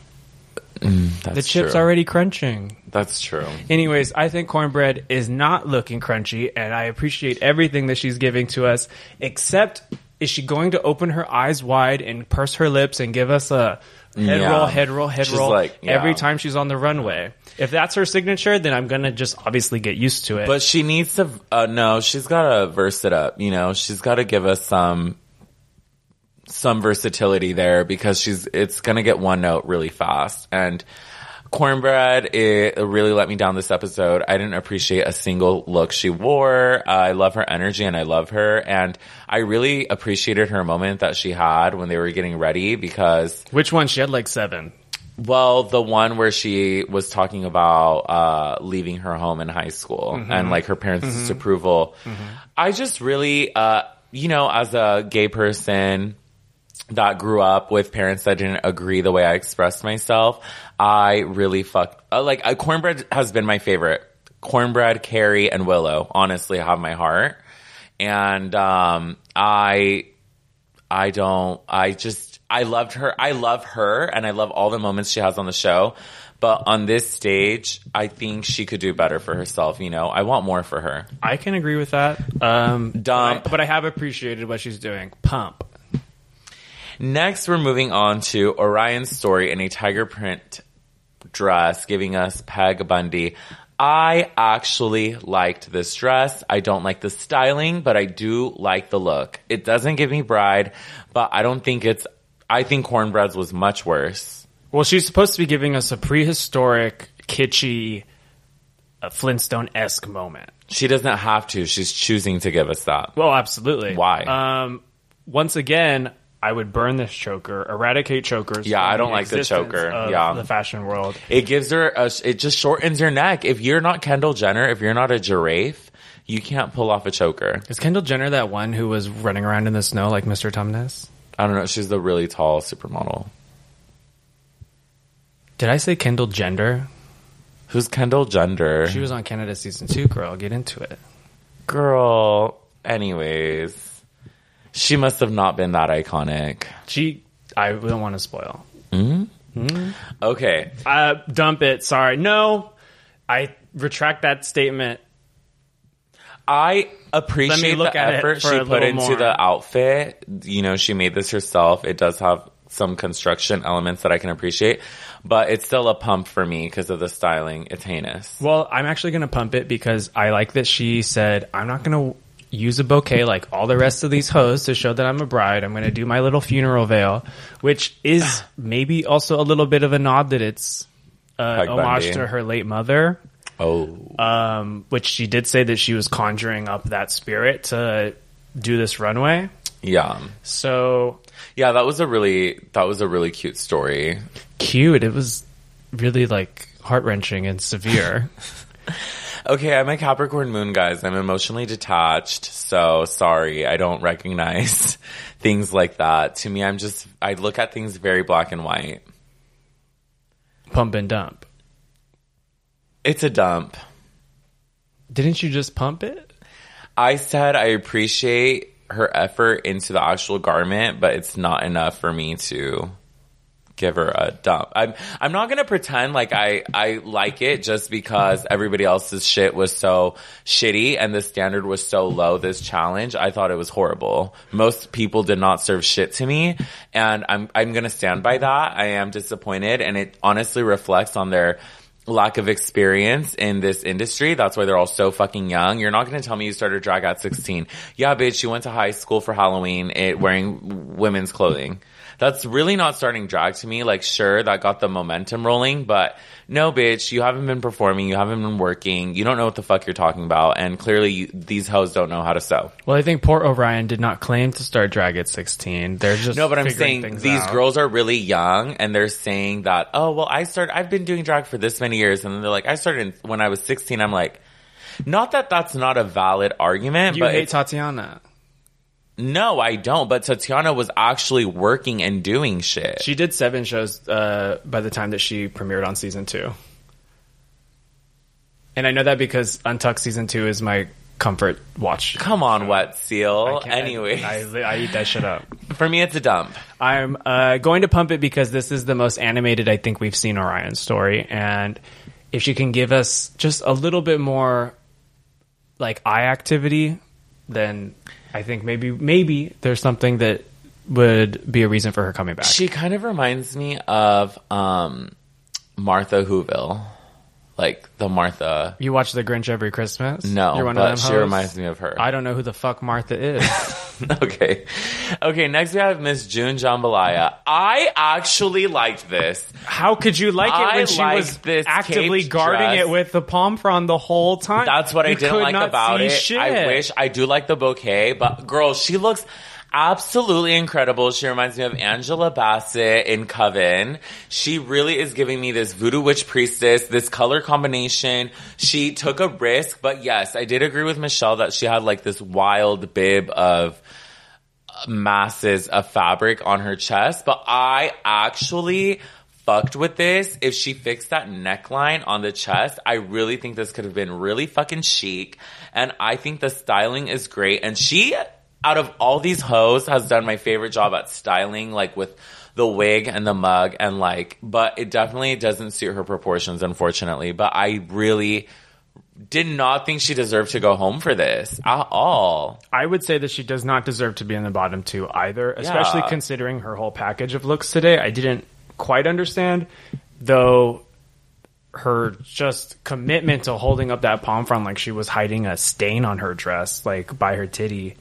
[SPEAKER 1] Mm, that's
[SPEAKER 2] The chips
[SPEAKER 1] true.
[SPEAKER 2] already crunching.
[SPEAKER 1] That's true.
[SPEAKER 2] Anyways, I think Kornbread is not looking crunchy, and I appreciate everything that she's giving to us. Except, is she going to open her eyes wide and purse her lips and give us a head
[SPEAKER 1] Yeah.
[SPEAKER 2] roll, head roll, head
[SPEAKER 1] She's
[SPEAKER 2] roll
[SPEAKER 1] like, yeah.
[SPEAKER 2] every time she's on the runway? If that's her signature, then I'm gonna just obviously get used to it.
[SPEAKER 1] But she needs to. Uh, no, she's got to verse it up. You know, she's got to give us some some versatility there because she's. It's gonna get one note really fast and. Kornbread, it really let me down this episode. I didn't appreciate a single look she wore. Uh, I love her energy and I love her. And I really appreciated her moment that she had when they were getting ready because
[SPEAKER 2] Which one? She had like seven.
[SPEAKER 1] well, the one where she was talking about uh, leaving her home in high school and like her parents' disapproval. I just really, uh, you know, as a gay person that grew up with parents that didn't agree the way I expressed myself, I really fuck uh, like uh, Kornbread has been my favorite. Kornbread, Kerri, and Willow honestly have my heart, and um, I I don't. I just. I loved her. I love her, and I love all the moments she has on the show. But on this stage, I think she could do better for herself. You know, I want more for her.
[SPEAKER 2] I can agree with that. Um,
[SPEAKER 1] Dump.
[SPEAKER 2] But I, but I have appreciated what she's doing. Pump.
[SPEAKER 1] Next, we're moving on to Orion Story in a tiger print dress, giving us Peg Bundy. I actually liked this dress. I don't like the styling, but I do like the look. It doesn't give me bride, but I don't think it's. I think Kornbread's was much worse.
[SPEAKER 2] Well, she's supposed to be giving us a prehistoric, kitschy, uh, Flintstone esque moment.
[SPEAKER 1] She doesn't have to. She's choosing to give us that.
[SPEAKER 2] Well, absolutely.
[SPEAKER 1] Why?
[SPEAKER 2] Um, once again, I would burn this choker, eradicate chokers.
[SPEAKER 1] Yeah, I don't like the choker.
[SPEAKER 2] of
[SPEAKER 1] Yeah.
[SPEAKER 2] the fashion world.
[SPEAKER 1] It gives her a, it just shortens your neck. If you're not Kendall Jenner, if you're not a giraffe, you can't pull off a choker.
[SPEAKER 2] Is Kendall Jenner that one who was running around in the snow like Mr. Tumnus?
[SPEAKER 1] I don't know. She's the really tall supermodel.
[SPEAKER 2] Did I say Kendall Gender?
[SPEAKER 1] Who's Kendall Jenner?
[SPEAKER 2] She was on Canada season two. Girl, get into it.
[SPEAKER 1] Girl. Anyways, she must have not been that iconic.
[SPEAKER 2] She, I don't want to spoil.
[SPEAKER 1] Okay.
[SPEAKER 2] Uh, dump it. Sorry. No, I retract that statement.
[SPEAKER 1] I appreciate
[SPEAKER 2] look
[SPEAKER 1] the effort she put into
[SPEAKER 2] more.
[SPEAKER 1] the outfit. You know, she made this herself. It does have some construction elements that I can appreciate, but it's still a pump for me because of the styling. It's heinous.
[SPEAKER 2] Well, I'm actually going to pump it because I like that she said, I'm not going to use a bouquet like all the rest of these hoes to show that I'm a bride. I'm going to do my little funeral veil, which is maybe also a little bit of a nod that it's uh, homage
[SPEAKER 1] Bundy.
[SPEAKER 2] to her late mother,
[SPEAKER 1] Oh.
[SPEAKER 2] um, which she did say that she was conjuring up that spirit to do this runway.
[SPEAKER 1] Yeah.
[SPEAKER 2] So
[SPEAKER 1] Yeah, that was a really that was a really cute story.
[SPEAKER 2] cute. It was really like heart wrenching and severe.
[SPEAKER 1] Okay, I'm a Capricorn moon, guys. I'm emotionally detached, so sorry. I don't recognize things like that. To me, I'm just I look at things very black and white.
[SPEAKER 2] Pump and dump.
[SPEAKER 1] It's a dump.
[SPEAKER 2] Didn't you just pump it?
[SPEAKER 1] I said I appreciate her effort into the actual garment, but it's not enough for me to give her a dump. I'm I'm not gonna pretend like I I like it just because everybody else's shit was so shitty and the standard was so low. This challenge, I thought it was horrible. Most people did not serve shit to me, and I'm I'm gonna stand by that. I am disappointed, and it honestly reflects on their lack of experience in this industry. That's why they're all so fucking young. You're not going to tell me you started drag at 16. Yeah, bitch, you went to high school for Halloween it, wearing women's clothing. That's really not starting drag to me. Like, sure, that got the momentum rolling, but no, bitch, you haven't been performing. You haven't been working. You don't know what the fuck you're talking about. And clearly you, these hoes don't know how to sew.
[SPEAKER 2] Well, I think poor Orion did not claim to start drag at 16. They're just
[SPEAKER 1] No, but I'm saying these
[SPEAKER 2] out.
[SPEAKER 1] girls are really young and they're saying that, oh, well, I started, I've been doing drag for this many years. And then they're like, I started when I was 16. I'm like, not that that's not a valid argument,
[SPEAKER 2] You
[SPEAKER 1] but
[SPEAKER 2] hate Tatiana.
[SPEAKER 1] No, I don't. But Tatiana was actually working and doing shit.
[SPEAKER 2] She did seven shows uh, by the time that she premiered on season two. And I know that because Untucked season two is my comfort watch.
[SPEAKER 1] Come on, wet seal.
[SPEAKER 2] I
[SPEAKER 1] Anyways,
[SPEAKER 2] I, I eat that shit up.
[SPEAKER 1] for me, it's a dump.
[SPEAKER 2] I'm uh, going to pump it because this is the most animated I think we've seen Orion Story, and if she can give us just a little bit more like eye activity, then I think maybe maybe there's something that would be a reason for her coming back.
[SPEAKER 1] She kind of reminds me of um, Martha Whoville, like the Martha.
[SPEAKER 2] you watch The Grinch every Christmas?
[SPEAKER 1] No,
[SPEAKER 2] You're one
[SPEAKER 1] but
[SPEAKER 2] of them
[SPEAKER 1] she reminds me of her.
[SPEAKER 2] I don't know who the fuck Martha is.
[SPEAKER 1] okay. Okay, next we have Miss June Jambalaya. I actually liked this.
[SPEAKER 2] How could you like it
[SPEAKER 1] I
[SPEAKER 2] when she
[SPEAKER 1] liked
[SPEAKER 2] was
[SPEAKER 1] this
[SPEAKER 2] actively
[SPEAKER 1] caped
[SPEAKER 2] guarding
[SPEAKER 1] dress.
[SPEAKER 2] it with the palm frond the whole time?
[SPEAKER 1] That's what I
[SPEAKER 2] You
[SPEAKER 1] didn't
[SPEAKER 2] could
[SPEAKER 1] like
[SPEAKER 2] not
[SPEAKER 1] about
[SPEAKER 2] see
[SPEAKER 1] it.
[SPEAKER 2] Shit.
[SPEAKER 1] I wish I do like the bouquet, but girl, she looks absolutely incredible. She reminds me of Angela Bassett in Coven. She really is giving me this voodoo witch priestess, this color combination. She took a risk, but yes, I did agree with Michelle that she had like this wild bib of masses of fabric on her chest, but I actually fucked with this. If she fixed that neckline on the chest, I really think this could have been really fucking chic. And I think the styling is great. And she, out of all these hoes, has done my favorite job at styling, like with the wig and the mug and like, but it definitely doesn't suit her proportions, unfortunately. But I really did not think she deserved to go home for this at all.
[SPEAKER 2] I would say that she does not deserve to be in the bottom two either, especially
[SPEAKER 1] Yeah.
[SPEAKER 2] considering her whole package of looks today. I didn't quite understand, though her just commitment to holding up that palm front like she was hiding a stain on her dress, like by her titty.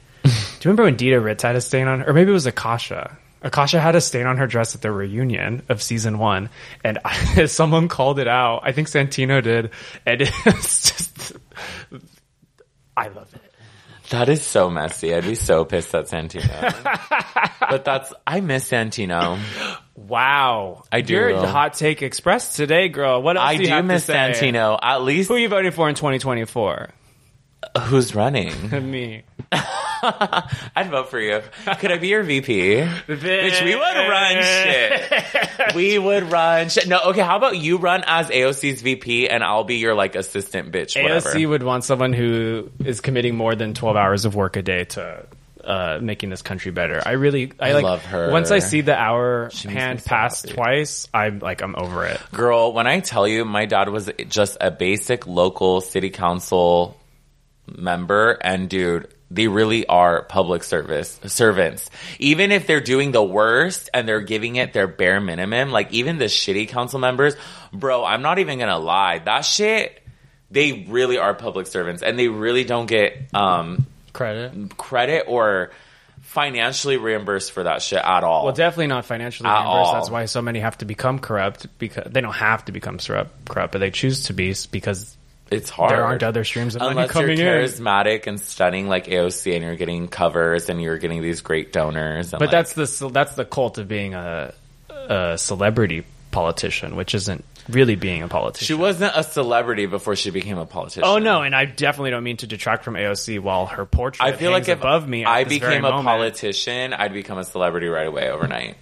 [SPEAKER 2] Do you remember when Dita Ritz had a stain on her? Or maybe it was Akashia. Akashia had a stain on her dress at the reunion of season one, and I, someone called it out. I think Santino did, and it's just, I love it.
[SPEAKER 1] That is so messy. I'd be so pissed at Santino. but that's I miss Santino.
[SPEAKER 2] Wow,
[SPEAKER 1] I do.
[SPEAKER 2] You're hot take express today, girl. What else
[SPEAKER 1] I
[SPEAKER 2] do you
[SPEAKER 1] do
[SPEAKER 2] have
[SPEAKER 1] miss
[SPEAKER 2] to say?
[SPEAKER 1] Santino. At least
[SPEAKER 2] Who are you voting for in 2024?
[SPEAKER 1] who's running?
[SPEAKER 2] Me.
[SPEAKER 1] I'd vote for you. Could I be your VP? Bitch, we would run shit. We would run shit. No, okay, how about you run as AOC's VP and I'll be your like assistant bitch, whatever.
[SPEAKER 2] AOC would want someone who is committing more than 12 hours of work a day to uh, making this country better. I really, I,
[SPEAKER 1] I
[SPEAKER 2] like,
[SPEAKER 1] love her.
[SPEAKER 2] Once I see the hour
[SPEAKER 1] me
[SPEAKER 2] hand pass
[SPEAKER 1] happy.
[SPEAKER 2] twice, I'm like, I'm over it.
[SPEAKER 1] Girl, when I tell you my dad was just a basic local city council member and dude, they really are public service servants. Even if they're doing the worst and they're giving it their bare minimum, like even the shitty council members, bro, I'm not even gonna lie. That shit, they really are public servants and they really don't get um
[SPEAKER 2] Credit.
[SPEAKER 1] credit or financially reimbursed for that shit at all.
[SPEAKER 2] Well, definitely not financially
[SPEAKER 1] At
[SPEAKER 2] reimbursed.
[SPEAKER 1] all.
[SPEAKER 2] That's why so many have to become corrupt because they don't have to become corrupt, corrupt, but they choose to be because
[SPEAKER 1] it's hard.
[SPEAKER 2] there aren't other streams of money
[SPEAKER 1] Unless
[SPEAKER 2] coming
[SPEAKER 1] you're
[SPEAKER 2] in.
[SPEAKER 1] charismatic and stunning like AOC and you're getting covers and you're getting these great donors. And
[SPEAKER 2] But
[SPEAKER 1] like,
[SPEAKER 2] that's the that's the cult of being a, a celebrity politician, which isn't really being a politician.
[SPEAKER 1] she wasn't a celebrity before she became a politician.
[SPEAKER 2] oh no, and I definitely don't mean to detract from AOC while her portrait
[SPEAKER 1] I feel like if
[SPEAKER 2] above me.
[SPEAKER 1] I became a
[SPEAKER 2] moment.
[SPEAKER 1] politician, I'd become a celebrity right away overnight.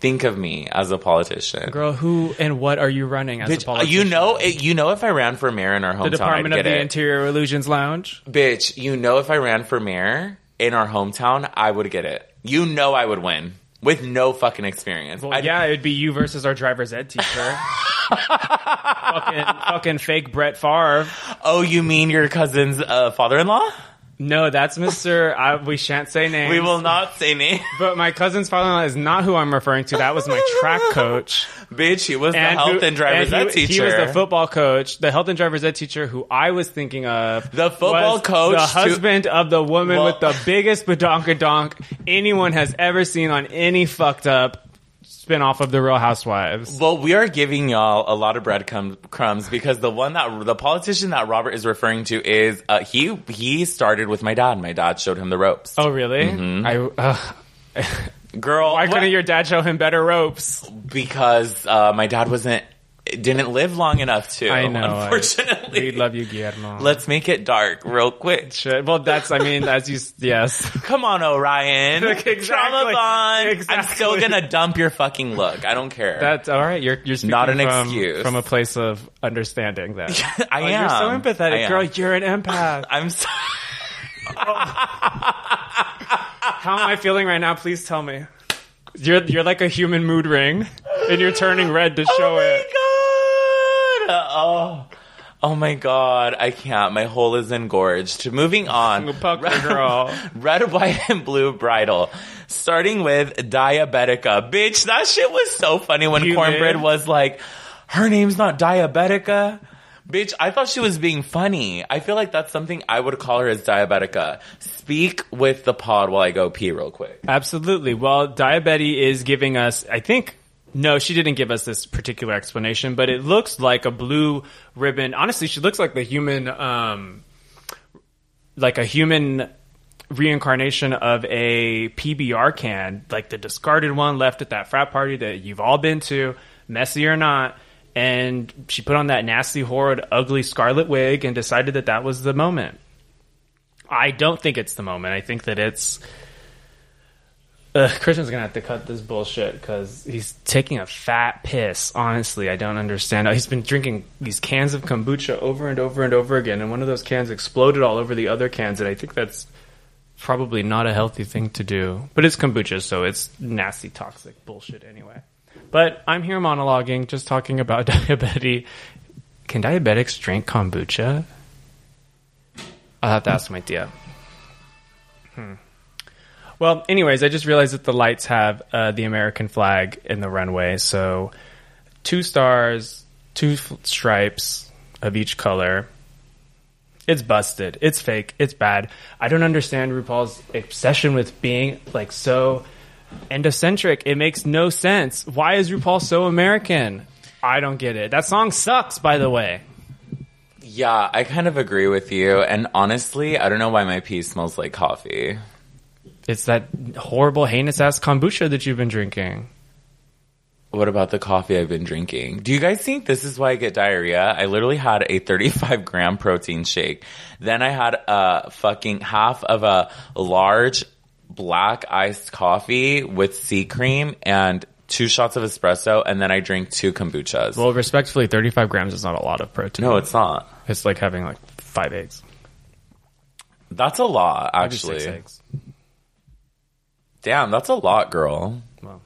[SPEAKER 1] Think of me as a politician.
[SPEAKER 2] Girl, who and what are you running as a politician?
[SPEAKER 1] you know, it, you know, if I ran for mayor in our hometown,
[SPEAKER 2] the Department
[SPEAKER 1] I'd
[SPEAKER 2] of the
[SPEAKER 1] it.
[SPEAKER 2] Interior Illusions Lounge.
[SPEAKER 1] Bitch, you know, if I ran for mayor in our hometown, I would get it. You know, I would win with no fucking experience.
[SPEAKER 2] Well,
[SPEAKER 1] I'd-
[SPEAKER 2] yeah, it'd be you versus our driver's ed teacher. fucking, fucking fake Brett Favre.
[SPEAKER 1] Oh, you mean your cousin's uh, father-in-law?
[SPEAKER 2] No, that's Mister. I, we shan't say names.
[SPEAKER 1] We will not say name.
[SPEAKER 2] But my cousin's father-in-law is not who I'm referring to. That was my track coach.
[SPEAKER 1] Bitch, he was the health
[SPEAKER 2] who-
[SPEAKER 1] and driver's
[SPEAKER 2] and
[SPEAKER 1] ed
[SPEAKER 2] he,
[SPEAKER 1] teacher.
[SPEAKER 2] He was the football coach, the health and driver's ed teacher who I was thinking of.
[SPEAKER 1] The football coach
[SPEAKER 2] the
[SPEAKER 1] to-
[SPEAKER 2] husband of the woman
[SPEAKER 1] Well-
[SPEAKER 2] with the biggest badonkadonk anyone has ever seen on any fucked up spin-off of the Real Housewives.
[SPEAKER 1] Well, we are giving y'all a lot of breadcrumbs because the one that the politician that Robert is referring to is uh, he he started with my dad. My dad showed him the ropes.
[SPEAKER 2] Oh, really?
[SPEAKER 1] Mm-hmm.
[SPEAKER 2] I. Uh,
[SPEAKER 1] Girl,
[SPEAKER 2] why
[SPEAKER 1] what-
[SPEAKER 2] couldn't your dad show him better ropes?
[SPEAKER 1] because uh, my dad wasn't didn't live long enough to.
[SPEAKER 2] I know. I-
[SPEAKER 1] Unfortunately.
[SPEAKER 2] we love you, Guillermo.
[SPEAKER 1] Let's make it dark real quick.
[SPEAKER 2] Shit. Well, that's. I mean, as you. Yes.
[SPEAKER 1] Come on, Orion.
[SPEAKER 2] Exactly.
[SPEAKER 1] Trauma bond. I'm still gonna dump your fucking look. I don't care.
[SPEAKER 2] That's all right. You're you're
[SPEAKER 1] Not an
[SPEAKER 2] from,
[SPEAKER 1] excuse.
[SPEAKER 2] from a place of understanding. Then
[SPEAKER 1] I
[SPEAKER 2] Oh,
[SPEAKER 1] am.
[SPEAKER 2] You're so empathetic, girl. You're an empath.
[SPEAKER 1] I'm so-
[SPEAKER 2] How am I feeling right now? Please tell me. You're you're like a human mood ring, and you're turning red to oh show it.
[SPEAKER 1] Oh my god! Oh, oh my god! I can't. My hole is engorged. Moving on.
[SPEAKER 2] Pucker girl.
[SPEAKER 1] Red, white, and blue bridal. Starting with Diabetica. Bitch, that shit was so funny when
[SPEAKER 2] You
[SPEAKER 1] Kornbread
[SPEAKER 2] did?
[SPEAKER 1] was like, her name's not Diabetica. Bitch, I thought she was being funny. I feel like that's something I would call her as Diabetica. Speak with the pod while I go pee real quick.
[SPEAKER 2] Absolutely. Well, Diabetes is giving us, I think, no, she didn't give us this particular explanation, but it looks like a blue ribbon. Honestly, she looks like the human, um, like a human reincarnation of a PBR can, like the discarded one left at that frat party that you've all been to, messy or not. And she put on that nasty, horrid, ugly scarlet wig and decided that that was the moment. I don't think it's the moment. I think that it's. Ugh, Christian's gonna have to cut this bullshit because he's taking a fat piss. Honestly, I don't understand. He's been drinking these cans of kombucha over and over and over again, and one of those cans exploded all over the other cans, and I think that's probably not a healthy thing to do. But it's kombucha, so it's nasty, toxic bullshit anyway. But I'm here monologuing, just talking about diabetes. Can diabetics drink kombucha? I'll have to ask my tia. Hmm. Well, anyways, I just realized that the lights have uh, the American flag in the runway. So, two stars, two stripes of each color. It's busted. It's fake. It's bad. I don't understand RuPaul's obsession with being like so endocentric. It makes no sense. Why is RuPaul so American? I don't get it. That song sucks, by the way.
[SPEAKER 1] Yeah, I kind of agree with you. And honestly, I don't know why my pee smells like coffee.
[SPEAKER 2] It's that horrible, heinous ass kombucha that you've been drinking.
[SPEAKER 1] What about the coffee I've been drinking? Do you guys think this is why I get diarrhea? I literally had a 35 gram protein shake. Then I had a fucking half of a large black iced coffee with sea cream and two shots of espresso. And then I drank two kombuchas.
[SPEAKER 2] Well, respectfully, 35 grams is not a lot of protein.
[SPEAKER 1] no, it's not.
[SPEAKER 2] It's like having like five eggs.
[SPEAKER 1] That's a lot,
[SPEAKER 2] Maybe
[SPEAKER 1] actually.
[SPEAKER 2] Six eggs.
[SPEAKER 1] Damn, that's a lot, girl.
[SPEAKER 2] Well.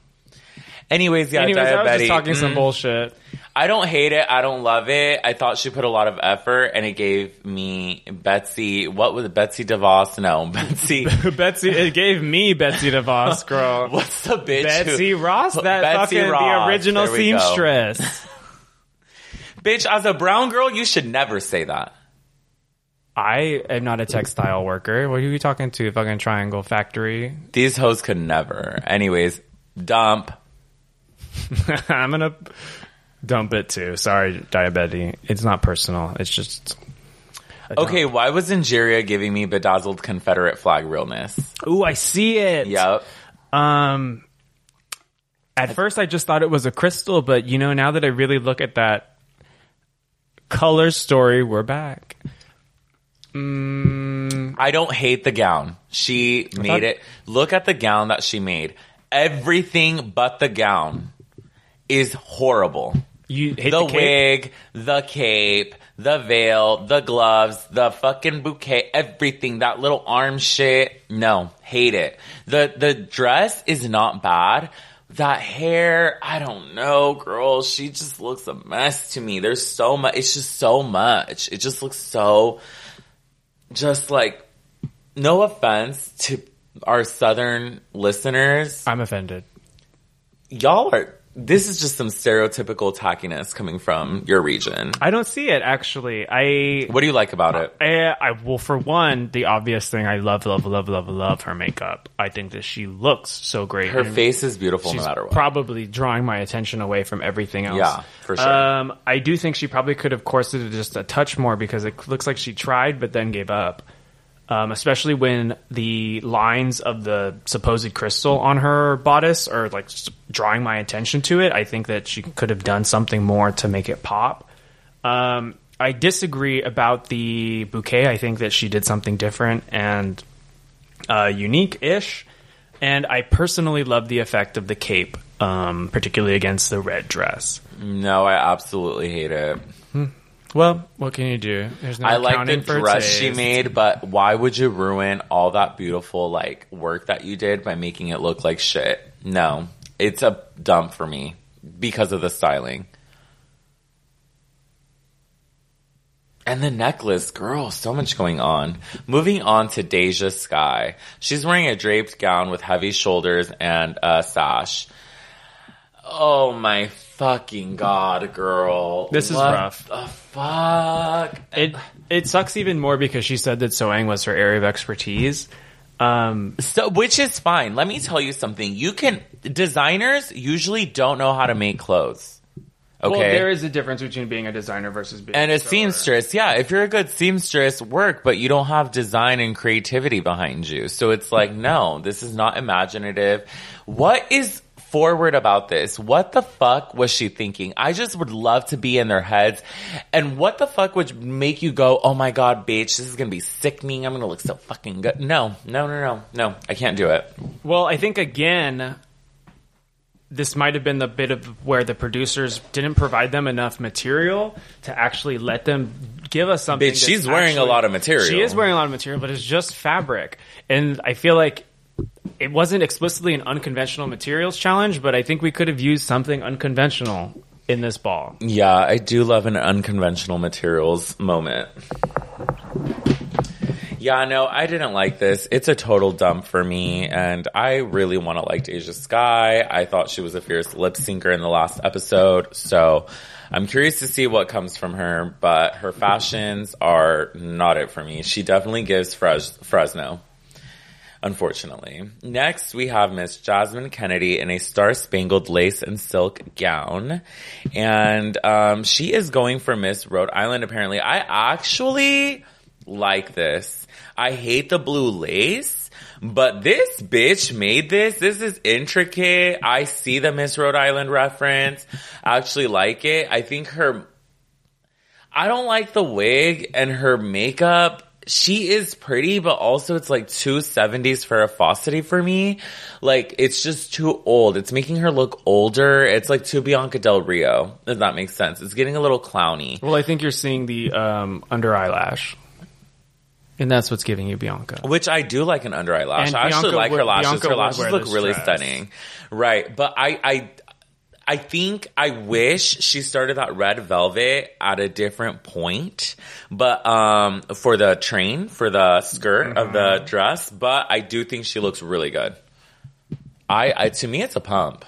[SPEAKER 1] Anyways, yeah,
[SPEAKER 2] Anyways, I was just talking some
[SPEAKER 1] Mm.
[SPEAKER 2] bullshit.
[SPEAKER 1] I don't hate it. I don't love it. I thought she put a lot of effort, and it gave me Betsy. What was it? Betsy DeVos? No, Betsy.
[SPEAKER 2] Betsy, it gave me Betsy DeVos, girl.
[SPEAKER 1] What's the bitch?
[SPEAKER 2] Betsy
[SPEAKER 1] who,
[SPEAKER 2] Ross, that
[SPEAKER 1] Betsy
[SPEAKER 2] fucking
[SPEAKER 1] Ross.
[SPEAKER 2] the original
[SPEAKER 1] There we go.
[SPEAKER 2] seamstress.
[SPEAKER 1] Bitch, as a brown girl, you should never say that.
[SPEAKER 2] I am not a textile worker. What are you talking to? Fucking Triangle Factory.
[SPEAKER 1] These hoes could never. Anyways, dump.
[SPEAKER 2] I'm gonna dump it too. Sorry, diabetes. It's not personal. It's just.
[SPEAKER 1] Okay, why was Angeria giving me bedazzled Confederate flag realness?
[SPEAKER 2] Ooh, I see it.
[SPEAKER 1] Yep.
[SPEAKER 2] Um, at first I just thought it was a crystal, but you know, now that I really look at that color story, we're back.
[SPEAKER 1] Mm, I don't hate the gown. She made
[SPEAKER 2] thought-
[SPEAKER 1] it. Look at the gown that she made. Everything but the gown is horrible.
[SPEAKER 2] You hate
[SPEAKER 1] the,
[SPEAKER 2] the,
[SPEAKER 1] wig, the cape, the veil, the gloves, the fucking bouquet, everything, that little arm shit. No, hate it. The, the dress is not bad. That hair, I don't know, girl. She just looks a mess to me. There's so much, it's just so much. It just looks so, just like, no offense to our southern listeners.
[SPEAKER 2] I'm offended.
[SPEAKER 1] Y'all are, this is just some stereotypical tackiness coming from your region.
[SPEAKER 2] I don't see it actually. I,
[SPEAKER 1] What do you like about it?
[SPEAKER 2] I, I well, for one, the obvious thing I love, love, love, love, love her makeup. I think that she looks so great.
[SPEAKER 1] Her
[SPEAKER 2] And
[SPEAKER 1] face is beautiful
[SPEAKER 2] she's
[SPEAKER 1] no matter what.
[SPEAKER 2] probably drawing my attention away from everything else.
[SPEAKER 1] Yeah, for sure.
[SPEAKER 2] Um, I do think she probably could have corseted it just a touch more because it looks like she tried but then gave up. Um, especially when the lines of the supposed crystal on her bodice are like drawing my attention to it. I think that she could have done something more to make it pop. Um, I disagree about the bouquet. I think that she did something different and uh, unique-ish. And I personally love the effect of the cape, um, particularly against the red dress.
[SPEAKER 1] No, I absolutely hate it.
[SPEAKER 2] Well, what can you do? There's no
[SPEAKER 1] I like the
[SPEAKER 2] accounting for
[SPEAKER 1] dress she
[SPEAKER 2] taste.
[SPEAKER 1] made, but why would you ruin all that beautiful like work that you did by making it look like shit? No, it's a dump for me because of the styling. And the necklace, girl, so much going on. Moving on to DeJa Skye. She's wearing a draped gown with heavy shoulders and a sash. Oh my fucking god, girl.
[SPEAKER 2] This is
[SPEAKER 1] What
[SPEAKER 2] rough.
[SPEAKER 1] The fuck.
[SPEAKER 2] It it sucks even more because she said that sewing was her area of expertise. Um,
[SPEAKER 1] So, which is fine. Let me tell you something. You can, designers usually don't know how to make clothes. Okay.
[SPEAKER 2] Well, there is a difference between being a designer versus being
[SPEAKER 1] and a
[SPEAKER 2] sewer.
[SPEAKER 1] seamstress, yeah, if you're a good seamstress, work, but you don't have design and creativity behind you. So it's like, no, this is not imaginative. What is forward about this? What the fuck was she thinking? I just would love to be in their heads. And what the fuck would make you go, oh my god, bitch, this is gonna be sickening. I'm gonna look so fucking good. No, no, no, no, no. I can't do it.
[SPEAKER 2] Well, I think again, this might have been the bit of where the producers didn't provide them enough material to actually let them give us something.
[SPEAKER 1] Bitch, she's wearing a lot of material.
[SPEAKER 2] She is wearing a lot of material, but it's just fabric, and I feel like. It wasn't explicitly an unconventional materials challenge, but I think we could have used something unconventional in this ball.
[SPEAKER 1] Yeah, I do love an unconventional materials moment. Yeah, no, I didn't like this. It's a total dump for me, and I really want to like DeJa Skye. I thought she was a fierce lip syncer in the last episode, so I'm curious to see what comes from her, but her fashions are not it for me. She definitely gives Fres- Fresno unfortunately. Next, we have Miss Jasmine Kennedie in a star spangled lace and silk gown. And um, she is going for Miss Rhode Island, apparently. I actually like this. I hate the blue lace. But this bitch made this. This is intricate. I see the Miss Rhode Island reference. I actually like it. I think her I don't like the wig and her makeup. She is pretty, but also it's like two seventies for a Fawcetty for me. Like it's just too old. It's making her look older. It's like too Bianca Del Rio. Does that make sense? It's getting a little clowny.
[SPEAKER 2] Well, I think you're seeing the um, under eyelash, and that's what's giving you Bianca.
[SPEAKER 1] Which I do like an under eyelash.
[SPEAKER 2] And
[SPEAKER 1] I actually
[SPEAKER 2] Bianca
[SPEAKER 1] like her
[SPEAKER 2] would-
[SPEAKER 1] lashes.
[SPEAKER 2] Bianca
[SPEAKER 1] her lashes look really
[SPEAKER 2] dress.
[SPEAKER 1] stunning. Right. But I, I, I think I wish she started that red velvet at a different point, but, um, for the train, for the skirt of the dress, but I do think she looks really good. I, I, to me, it's a pump.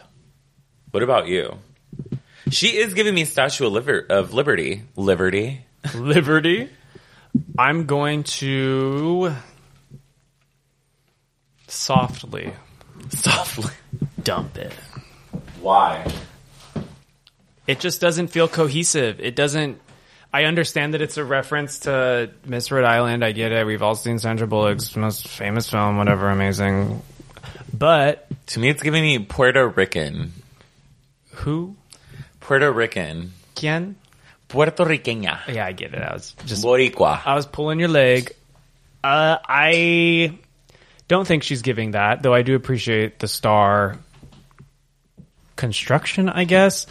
[SPEAKER 1] What about you? She is giving me Statue of, Liber- of Liberty. Liberty.
[SPEAKER 2] Liberty. I'm going to softly
[SPEAKER 1] Softly.
[SPEAKER 2] dump it.
[SPEAKER 1] Why?
[SPEAKER 2] It just doesn't feel cohesive. It doesn't. I understand that it's a reference to Miss Rhode Island. I get it. We've all seen Sandra Bullock's most famous film, whatever, amazing. But
[SPEAKER 1] To me, it's giving me Puerto Rican.
[SPEAKER 2] who?
[SPEAKER 1] Puerto Rican.
[SPEAKER 2] Quién?
[SPEAKER 1] Puerto Riqueña.
[SPEAKER 2] Yeah, I get it. I was just
[SPEAKER 1] Boricua.
[SPEAKER 2] I was pulling your leg. Uh, I don't think she's giving that, though. I do appreciate the star construction. I guess.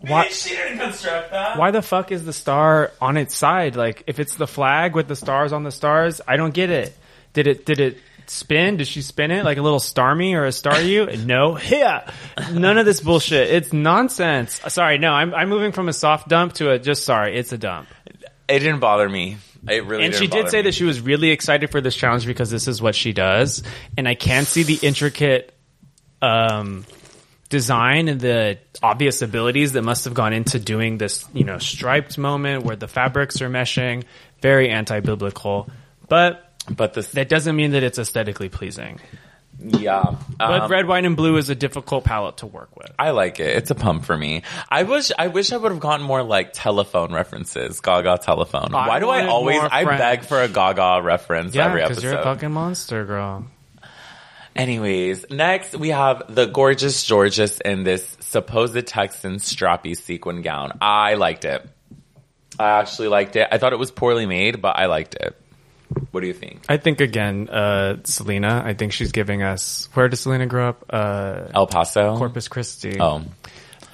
[SPEAKER 2] Why?
[SPEAKER 1] she didn't construct that.
[SPEAKER 2] Why the fuck is the star on its side? Like, if it's the flag with the stars on the stars, I don't get it. Did it? Did it spin? Did she spin it like a little Starmie or a Staryu? no. Yeah. None of this bullshit. It's nonsense. Sorry. No, I'm I'm moving from a soft dump to a just sorry. It's a dump.
[SPEAKER 1] It didn't bother me. It really
[SPEAKER 2] And she did say
[SPEAKER 1] me.
[SPEAKER 2] that she was really excited for this challenge because this is what she does, and I can't see the intricate um, design and the obvious abilities that must have gone into doing this, you know, striped moment where the fabrics are meshing. Very anti-biblical, but
[SPEAKER 1] But this,
[SPEAKER 2] that doesn't mean that it's aesthetically pleasing.
[SPEAKER 1] Yeah.
[SPEAKER 2] But
[SPEAKER 1] Um,
[SPEAKER 2] red, white, and blue is a difficult palette to work with.
[SPEAKER 1] I like it. It's a pump for me. I wish I wish I would have gotten more like telephone references. Gaga telephone.
[SPEAKER 2] I
[SPEAKER 1] Why do I always I beg for a Gaga reference
[SPEAKER 2] Yeah,
[SPEAKER 1] every
[SPEAKER 2] because you're a fucking monster, girl.
[SPEAKER 1] Anyways, next we have the gorgeous Jorgeous in this supposed Texan strappy sequin gown. I liked it. I actually liked it. I thought it was poorly made, but I liked it. What do you think?
[SPEAKER 2] I think again, uh, Selena. I think she's giving us. Where does Selena grow up? Uh,
[SPEAKER 1] El Paso.
[SPEAKER 2] Corpus Christi.
[SPEAKER 1] Oh,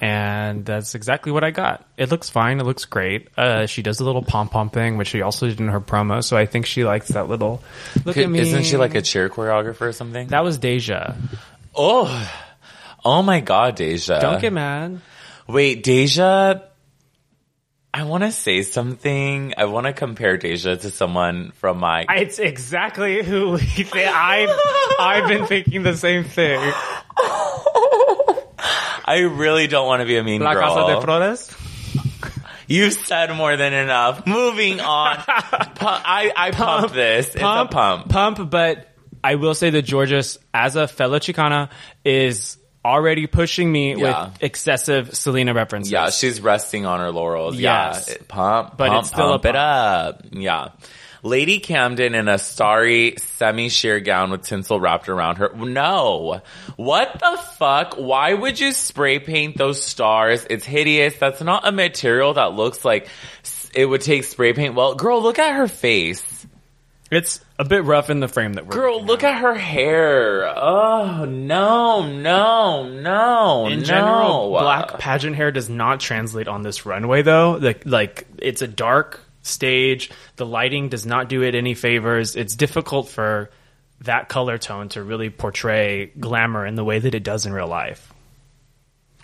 [SPEAKER 2] and that's exactly what I got. It looks fine. It looks great. Uh, she does a little pom pom thing, which she also did in her promo. So I think she likes that little. Look at me.
[SPEAKER 1] isn't she like a cheer choreographer or something?
[SPEAKER 2] That was DeJa.
[SPEAKER 1] oh, oh my God, DeJa.
[SPEAKER 2] Don't get mad.
[SPEAKER 1] Wait, DeJa. I want to say something. I want to compare DeJa to someone from my.
[SPEAKER 2] It's exactly who we think. I've I've been thinking the same thing.
[SPEAKER 1] I really don't want to be a mean
[SPEAKER 2] La
[SPEAKER 1] girl.
[SPEAKER 2] Casa de Flores.
[SPEAKER 1] You've said more than enough. Moving on. Pu- I, I pump, this. It's a pump.
[SPEAKER 2] pump. But I will say that Jorgeous, as a fellow Chicana, is already pushing me
[SPEAKER 1] Yeah.
[SPEAKER 2] with excessive Selena references.
[SPEAKER 1] Yeah, she's resting on her laurels.
[SPEAKER 2] Yes.
[SPEAKER 1] Yeah, pump,
[SPEAKER 2] But
[SPEAKER 1] pump,
[SPEAKER 2] it's still a
[SPEAKER 1] pump it up. Yeah. Lady Camden in a starry semi-sheer gown with tinsel wrapped around her. No. What the fuck? Why would you spray paint those stars? It's hideous. That's not a material that looks like it would take spray paint. Well, girl, look at her face.
[SPEAKER 2] It's a bit rough in the frame that we're
[SPEAKER 1] Girl,
[SPEAKER 2] looking
[SPEAKER 1] look at her hair. Oh, no, no, no,
[SPEAKER 2] In
[SPEAKER 1] no.
[SPEAKER 2] general, black pageant hair does not translate on this runway though. Like, like it's a dark stage. The lighting does not do it any favors. It's difficult for that color tone to really portray glamour in the way that it does in real life.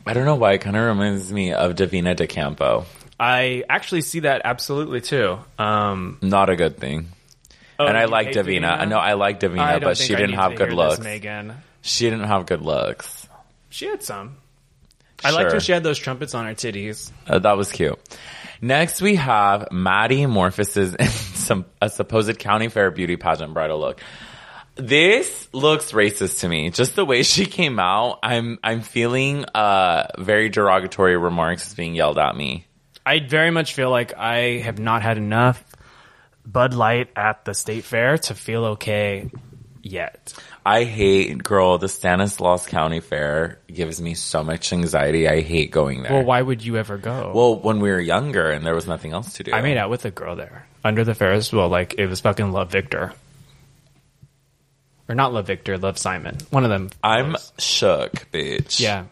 [SPEAKER 1] I don't know why. It kind of reminds me of Davina De Campo.
[SPEAKER 2] I actually see that absolutely too. Um,
[SPEAKER 1] Not a good thing.
[SPEAKER 2] oh,
[SPEAKER 1] and I like
[SPEAKER 2] hate
[SPEAKER 1] Davina. I know I like Davina,
[SPEAKER 2] I
[SPEAKER 1] but she
[SPEAKER 2] I
[SPEAKER 1] didn't have good looks.
[SPEAKER 2] This, Megan.
[SPEAKER 1] She didn't have good looks.
[SPEAKER 2] She had some. I liked
[SPEAKER 1] Sure.
[SPEAKER 2] when she had those trumpets on her titties.
[SPEAKER 1] Uh, that was cute. Next, we have Maddy Morphosis in some a supposed county fair beauty pageant bridal look. This looks racist to me. Just the way she came out, I'm I'm feeling uh very derogatory remarks being yelled at me.
[SPEAKER 2] I very much feel like I have not had enough Bud Light at the state fair to feel okay yet.
[SPEAKER 1] I hate, girl, the Stanislaus County Fair gives me so much anxiety. I hate going there.
[SPEAKER 2] Well, why would you ever go?
[SPEAKER 1] Well, when we were younger and there was nothing else to do.
[SPEAKER 2] I made out with a girl there under the Ferris wheel. Like it was fucking Love Victor, or not Love Victor, Love Simon. One of them.
[SPEAKER 1] I'm
[SPEAKER 2] was.
[SPEAKER 1] shook, bitch.
[SPEAKER 2] yeah.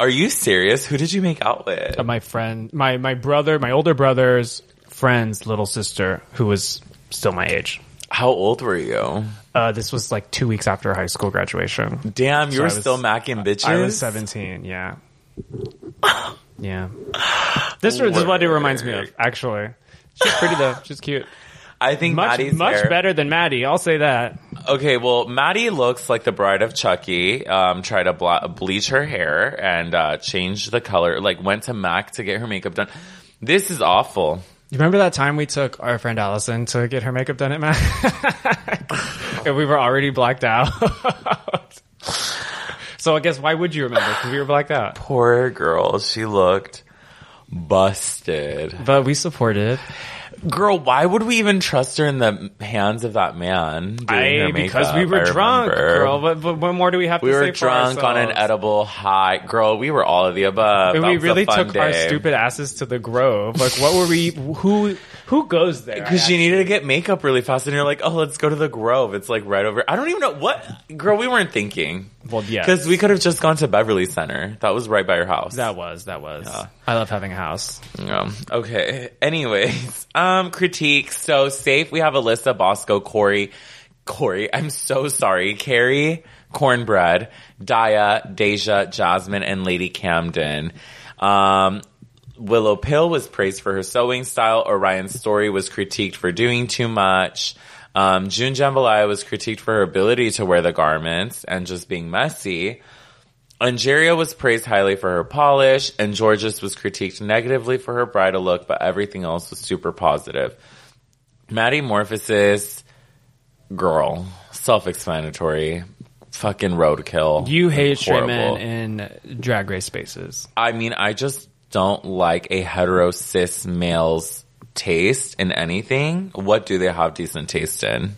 [SPEAKER 1] Are you serious? Who did you make out with?
[SPEAKER 2] Uh, My friend, my my brother, my older brother's friend's little sister, who was still my age.
[SPEAKER 1] How old were you?
[SPEAKER 2] Uh, this was like two weeks after high school graduation.
[SPEAKER 1] Damn, you
[SPEAKER 2] So
[SPEAKER 1] were
[SPEAKER 2] I was-
[SPEAKER 1] still macking bitches.
[SPEAKER 2] I was 17, yeah. Yeah. This is what it reminds me of, actually. She's pretty though. She's cute.
[SPEAKER 1] I think
[SPEAKER 2] Much
[SPEAKER 1] Maddy's
[SPEAKER 2] much
[SPEAKER 1] hair-
[SPEAKER 2] better than Maddy, I'll say that.
[SPEAKER 1] Okay, well, Maddy looks like the bride of Chucky. Um, tried to bla- bleach her hair and uh, changed the color. Like went to Mac to get her makeup done. This is awful.
[SPEAKER 2] You remember that time we took our friend Allison to get her makeup done at Mac? and we were already blacked out. so I guess why would you remember? Because we were blacked out.
[SPEAKER 1] Poor girl. She looked busted.
[SPEAKER 2] But we supported.
[SPEAKER 1] Girl, why would we even trust her in the hands of that man?
[SPEAKER 2] I, because we were
[SPEAKER 1] I
[SPEAKER 2] drunk,
[SPEAKER 1] remember.
[SPEAKER 2] girl. But, but what more do we have
[SPEAKER 1] We
[SPEAKER 2] to
[SPEAKER 1] were
[SPEAKER 2] say for
[SPEAKER 1] drunk on an edible high. Girl, we were all of the above.
[SPEAKER 2] We really took our stupid asses to the Grove. Like, what were we? Who who goes there?
[SPEAKER 1] Because you needed to get makeup really fast, and you're like, "Oh, let's go to the Grove." It's like right over. I don't even know what, girl. We weren't thinking.
[SPEAKER 2] Well, yeah.
[SPEAKER 1] because we could have just gone to Beverly Center. That was right by your house.
[SPEAKER 2] That was that was. I love having a house.
[SPEAKER 1] Yeah. Okay. Anyways, um, critiques. So safe. We have Alyssa, Bosco, Corey, Corey. I'm so sorry. Kerri, Kornbread, Daya, DeJa, Jasmine, and Lady Camden. Um, Willow Pill was praised for her sewing style. Orion Story was critiqued for doing too much. Um, June Jambalaya was critiqued for her ability to wear the garments and just being messy. Angeria was praised highly for her polish, and Jorgeous was critiqued negatively for her bridal look, but everything else was super positive. Maddy Morphosis, girl, self-explanatory. fucking roadkill.
[SPEAKER 2] You hate straight men in drag race spaces.
[SPEAKER 1] I mean, I just don't like a hetero cis male's taste in anything. What do they have decent taste in?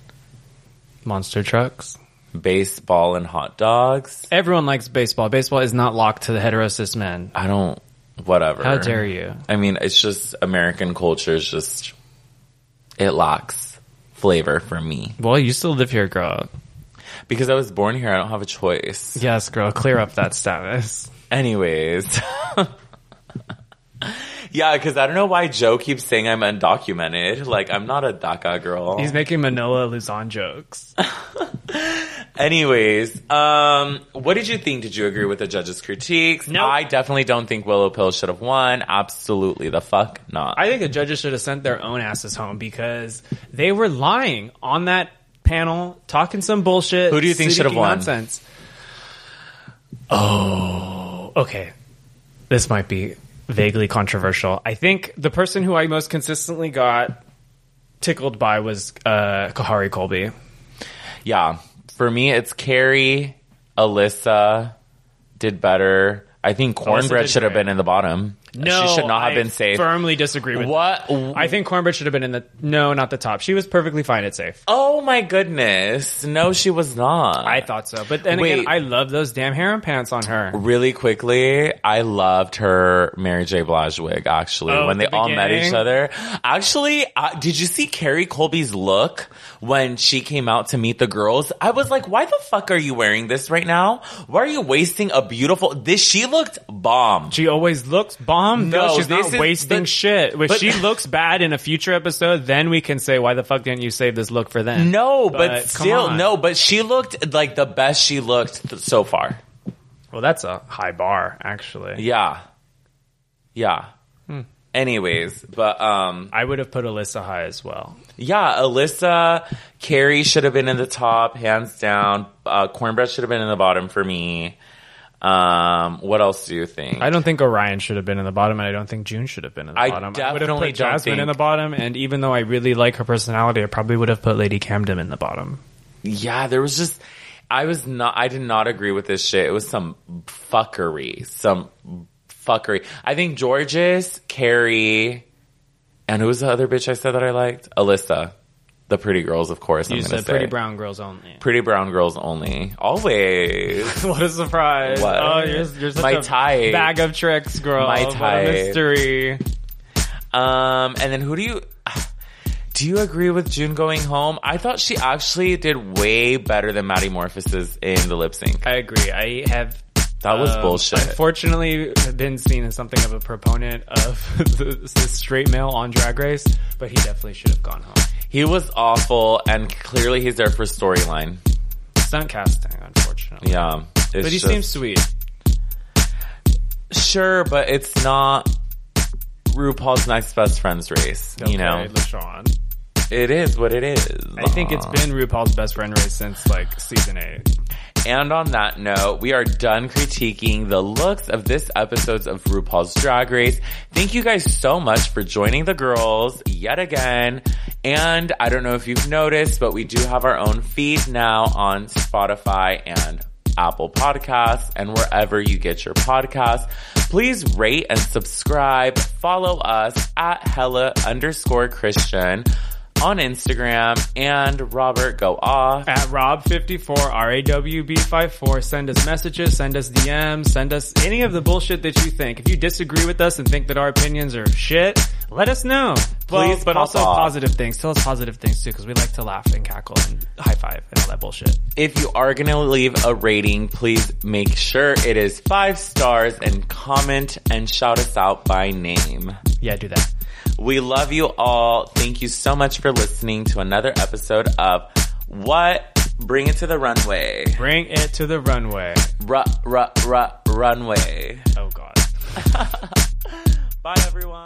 [SPEAKER 2] Monster trucks.
[SPEAKER 1] Baseball and hot dogs.
[SPEAKER 2] Everyone likes baseball. Baseball is not locked to the hetero cis men.
[SPEAKER 1] I don't. Whatever.
[SPEAKER 2] How dare you?
[SPEAKER 1] I mean, it's just American culture is just it lacks flavor for me
[SPEAKER 2] Well, you still live here, girl.
[SPEAKER 1] because I was born here. I don't have a choice.
[SPEAKER 2] Yes, girl. Clear up that status.
[SPEAKER 1] Anyways. yeah, because I don't know why Joe keeps saying I'm undocumented. Like, I'm not a DACA girl.
[SPEAKER 2] He's making Manila Luzon jokes.
[SPEAKER 1] Anyways, um, what did you think? Did you agree with the judges' critiques?
[SPEAKER 2] Nope.
[SPEAKER 1] I definitely don't think Willow Pill should have won. Absolutely the fuck not.
[SPEAKER 2] I think the judges should have sent their own asses home because they were lying on that panel, talking some bullshit.
[SPEAKER 1] Who do you think should have won?
[SPEAKER 2] Nonsense. Oh, okay. This might be vaguely controversial. I think the person who I most consistently got tickled by was uh, Kerri Colby.
[SPEAKER 1] yeah, for me, it's Kerri, Alyssa did better. I think
[SPEAKER 2] Kornbread
[SPEAKER 1] should have been in the bottom.
[SPEAKER 2] No,
[SPEAKER 1] she should not have
[SPEAKER 2] I
[SPEAKER 1] been safe.
[SPEAKER 2] Firmly disagree with you.
[SPEAKER 1] What?
[SPEAKER 2] I think Kornbread should have been in the no, not the top. She was perfectly fine at safe.
[SPEAKER 1] Oh my goodness! No, she was not.
[SPEAKER 2] I thought so, but then
[SPEAKER 1] Wait.
[SPEAKER 2] again, I love those damn harem pants on her.
[SPEAKER 1] Really quickly, I loved her Mary J. Blige wig, actually,
[SPEAKER 2] Oh,
[SPEAKER 1] when they
[SPEAKER 2] the
[SPEAKER 1] all met each other. Actually, uh, did you see Kerri Colby's look when she came out to meet the girls? I was like, why the fuck are you wearing this right now? Why are you wasting a beautiful, this, she looked bomb.
[SPEAKER 2] She always looks bomb.
[SPEAKER 1] No,
[SPEAKER 2] No, she's not
[SPEAKER 1] is-
[SPEAKER 2] wasting
[SPEAKER 1] but-
[SPEAKER 2] shit. If
[SPEAKER 1] but-
[SPEAKER 2] she looks bad in a future episode, then we can say, why the fuck didn't you save this look for then?
[SPEAKER 1] No, but,
[SPEAKER 2] But
[SPEAKER 1] still, no, but she looked like the best she looked th- so far.
[SPEAKER 2] Well, that's a high bar, actually.
[SPEAKER 1] Yeah. Yeah. Anyways, but, um,
[SPEAKER 2] I would have put Alyssa high as well.
[SPEAKER 1] Yeah, Alyssa, Kerri should have been in the top, hands down. Uh, Kornbread should have been in the bottom for me. Um, what else do you think?
[SPEAKER 2] I don't think Orion should have been in the bottom, and I don't think June should have been in the
[SPEAKER 1] I
[SPEAKER 2] bottom. I would have put Jasmine in the bottom, and even though I really like her personality, I probably would have put Lady Camden in the bottom.
[SPEAKER 1] yeah, there was just, I was not, I did not agree with this shit. It was some fuckery, some fuckery. I think Jorgeous, Kerri, and who was the other bitch I said that I liked? Alyssa. The pretty girls, of course. I'm
[SPEAKER 2] You
[SPEAKER 1] gonna
[SPEAKER 2] said
[SPEAKER 1] say.
[SPEAKER 2] pretty brown girls only.
[SPEAKER 1] Pretty brown girls only. Always.
[SPEAKER 2] what a surprise!
[SPEAKER 1] What?
[SPEAKER 2] Oh, you're, you're such
[SPEAKER 1] My
[SPEAKER 2] a
[SPEAKER 1] type.
[SPEAKER 2] bag of tricks, girl.
[SPEAKER 1] My
[SPEAKER 2] What a
[SPEAKER 1] type.
[SPEAKER 2] mystery.
[SPEAKER 1] Um, and then who do you do you agree with June going home? I thought she actually did way better than Maddy Morphosis in the lip sync.
[SPEAKER 2] I agree. I have.
[SPEAKER 1] That was
[SPEAKER 2] um,
[SPEAKER 1] bullshit.
[SPEAKER 2] Unfortunately, been seen as something of a proponent of the, the straight male on Drag Race, but he definitely should have gone home.
[SPEAKER 1] He was awful, and clearly he's there for storyline.
[SPEAKER 2] Stunt casting, unfortunately.
[SPEAKER 1] Yeah, it's
[SPEAKER 2] But he
[SPEAKER 1] just-
[SPEAKER 2] seems sweet.
[SPEAKER 1] sure, but it's not RuPaul's next best friends race. You know,
[SPEAKER 2] Okay, LaShawn.
[SPEAKER 1] it is what it is.
[SPEAKER 2] I think it's been RuPaul's best friend race since like season eight.
[SPEAKER 1] And on that note, we are done critiquing the looks of this episodes of RuPaul's Drag Race. Thank you guys so much for joining the girls yet again. And I don't know if you've noticed, but we do have our own feed now on Spotify and Apple Podcasts and wherever you get your podcasts. Please rate and subscribe. Follow us at hella underscore Christian on Instagram and Robert go off.
[SPEAKER 2] At Rob54, R-A-W-B54, send us messages, send us DMs, send us any of the bullshit that you think. If you disagree with us and think that our opinions are shit, let us know. Well,
[SPEAKER 1] Please
[SPEAKER 2] but also
[SPEAKER 1] off.
[SPEAKER 2] positive things. Tell us positive things too, because we like to laugh and cackle and high five and all that bullshit.
[SPEAKER 1] If you are to leave a rating, please make sure it is five stars and comment and shout us out by name.
[SPEAKER 2] Yeah, do that.
[SPEAKER 1] We love you all. Thank you so much for listening to another episode of What? Bring it to the runway.
[SPEAKER 2] Bring it to the runway.
[SPEAKER 1] Ru- ru- ru- runway.
[SPEAKER 2] Oh god.
[SPEAKER 1] Bye everyone.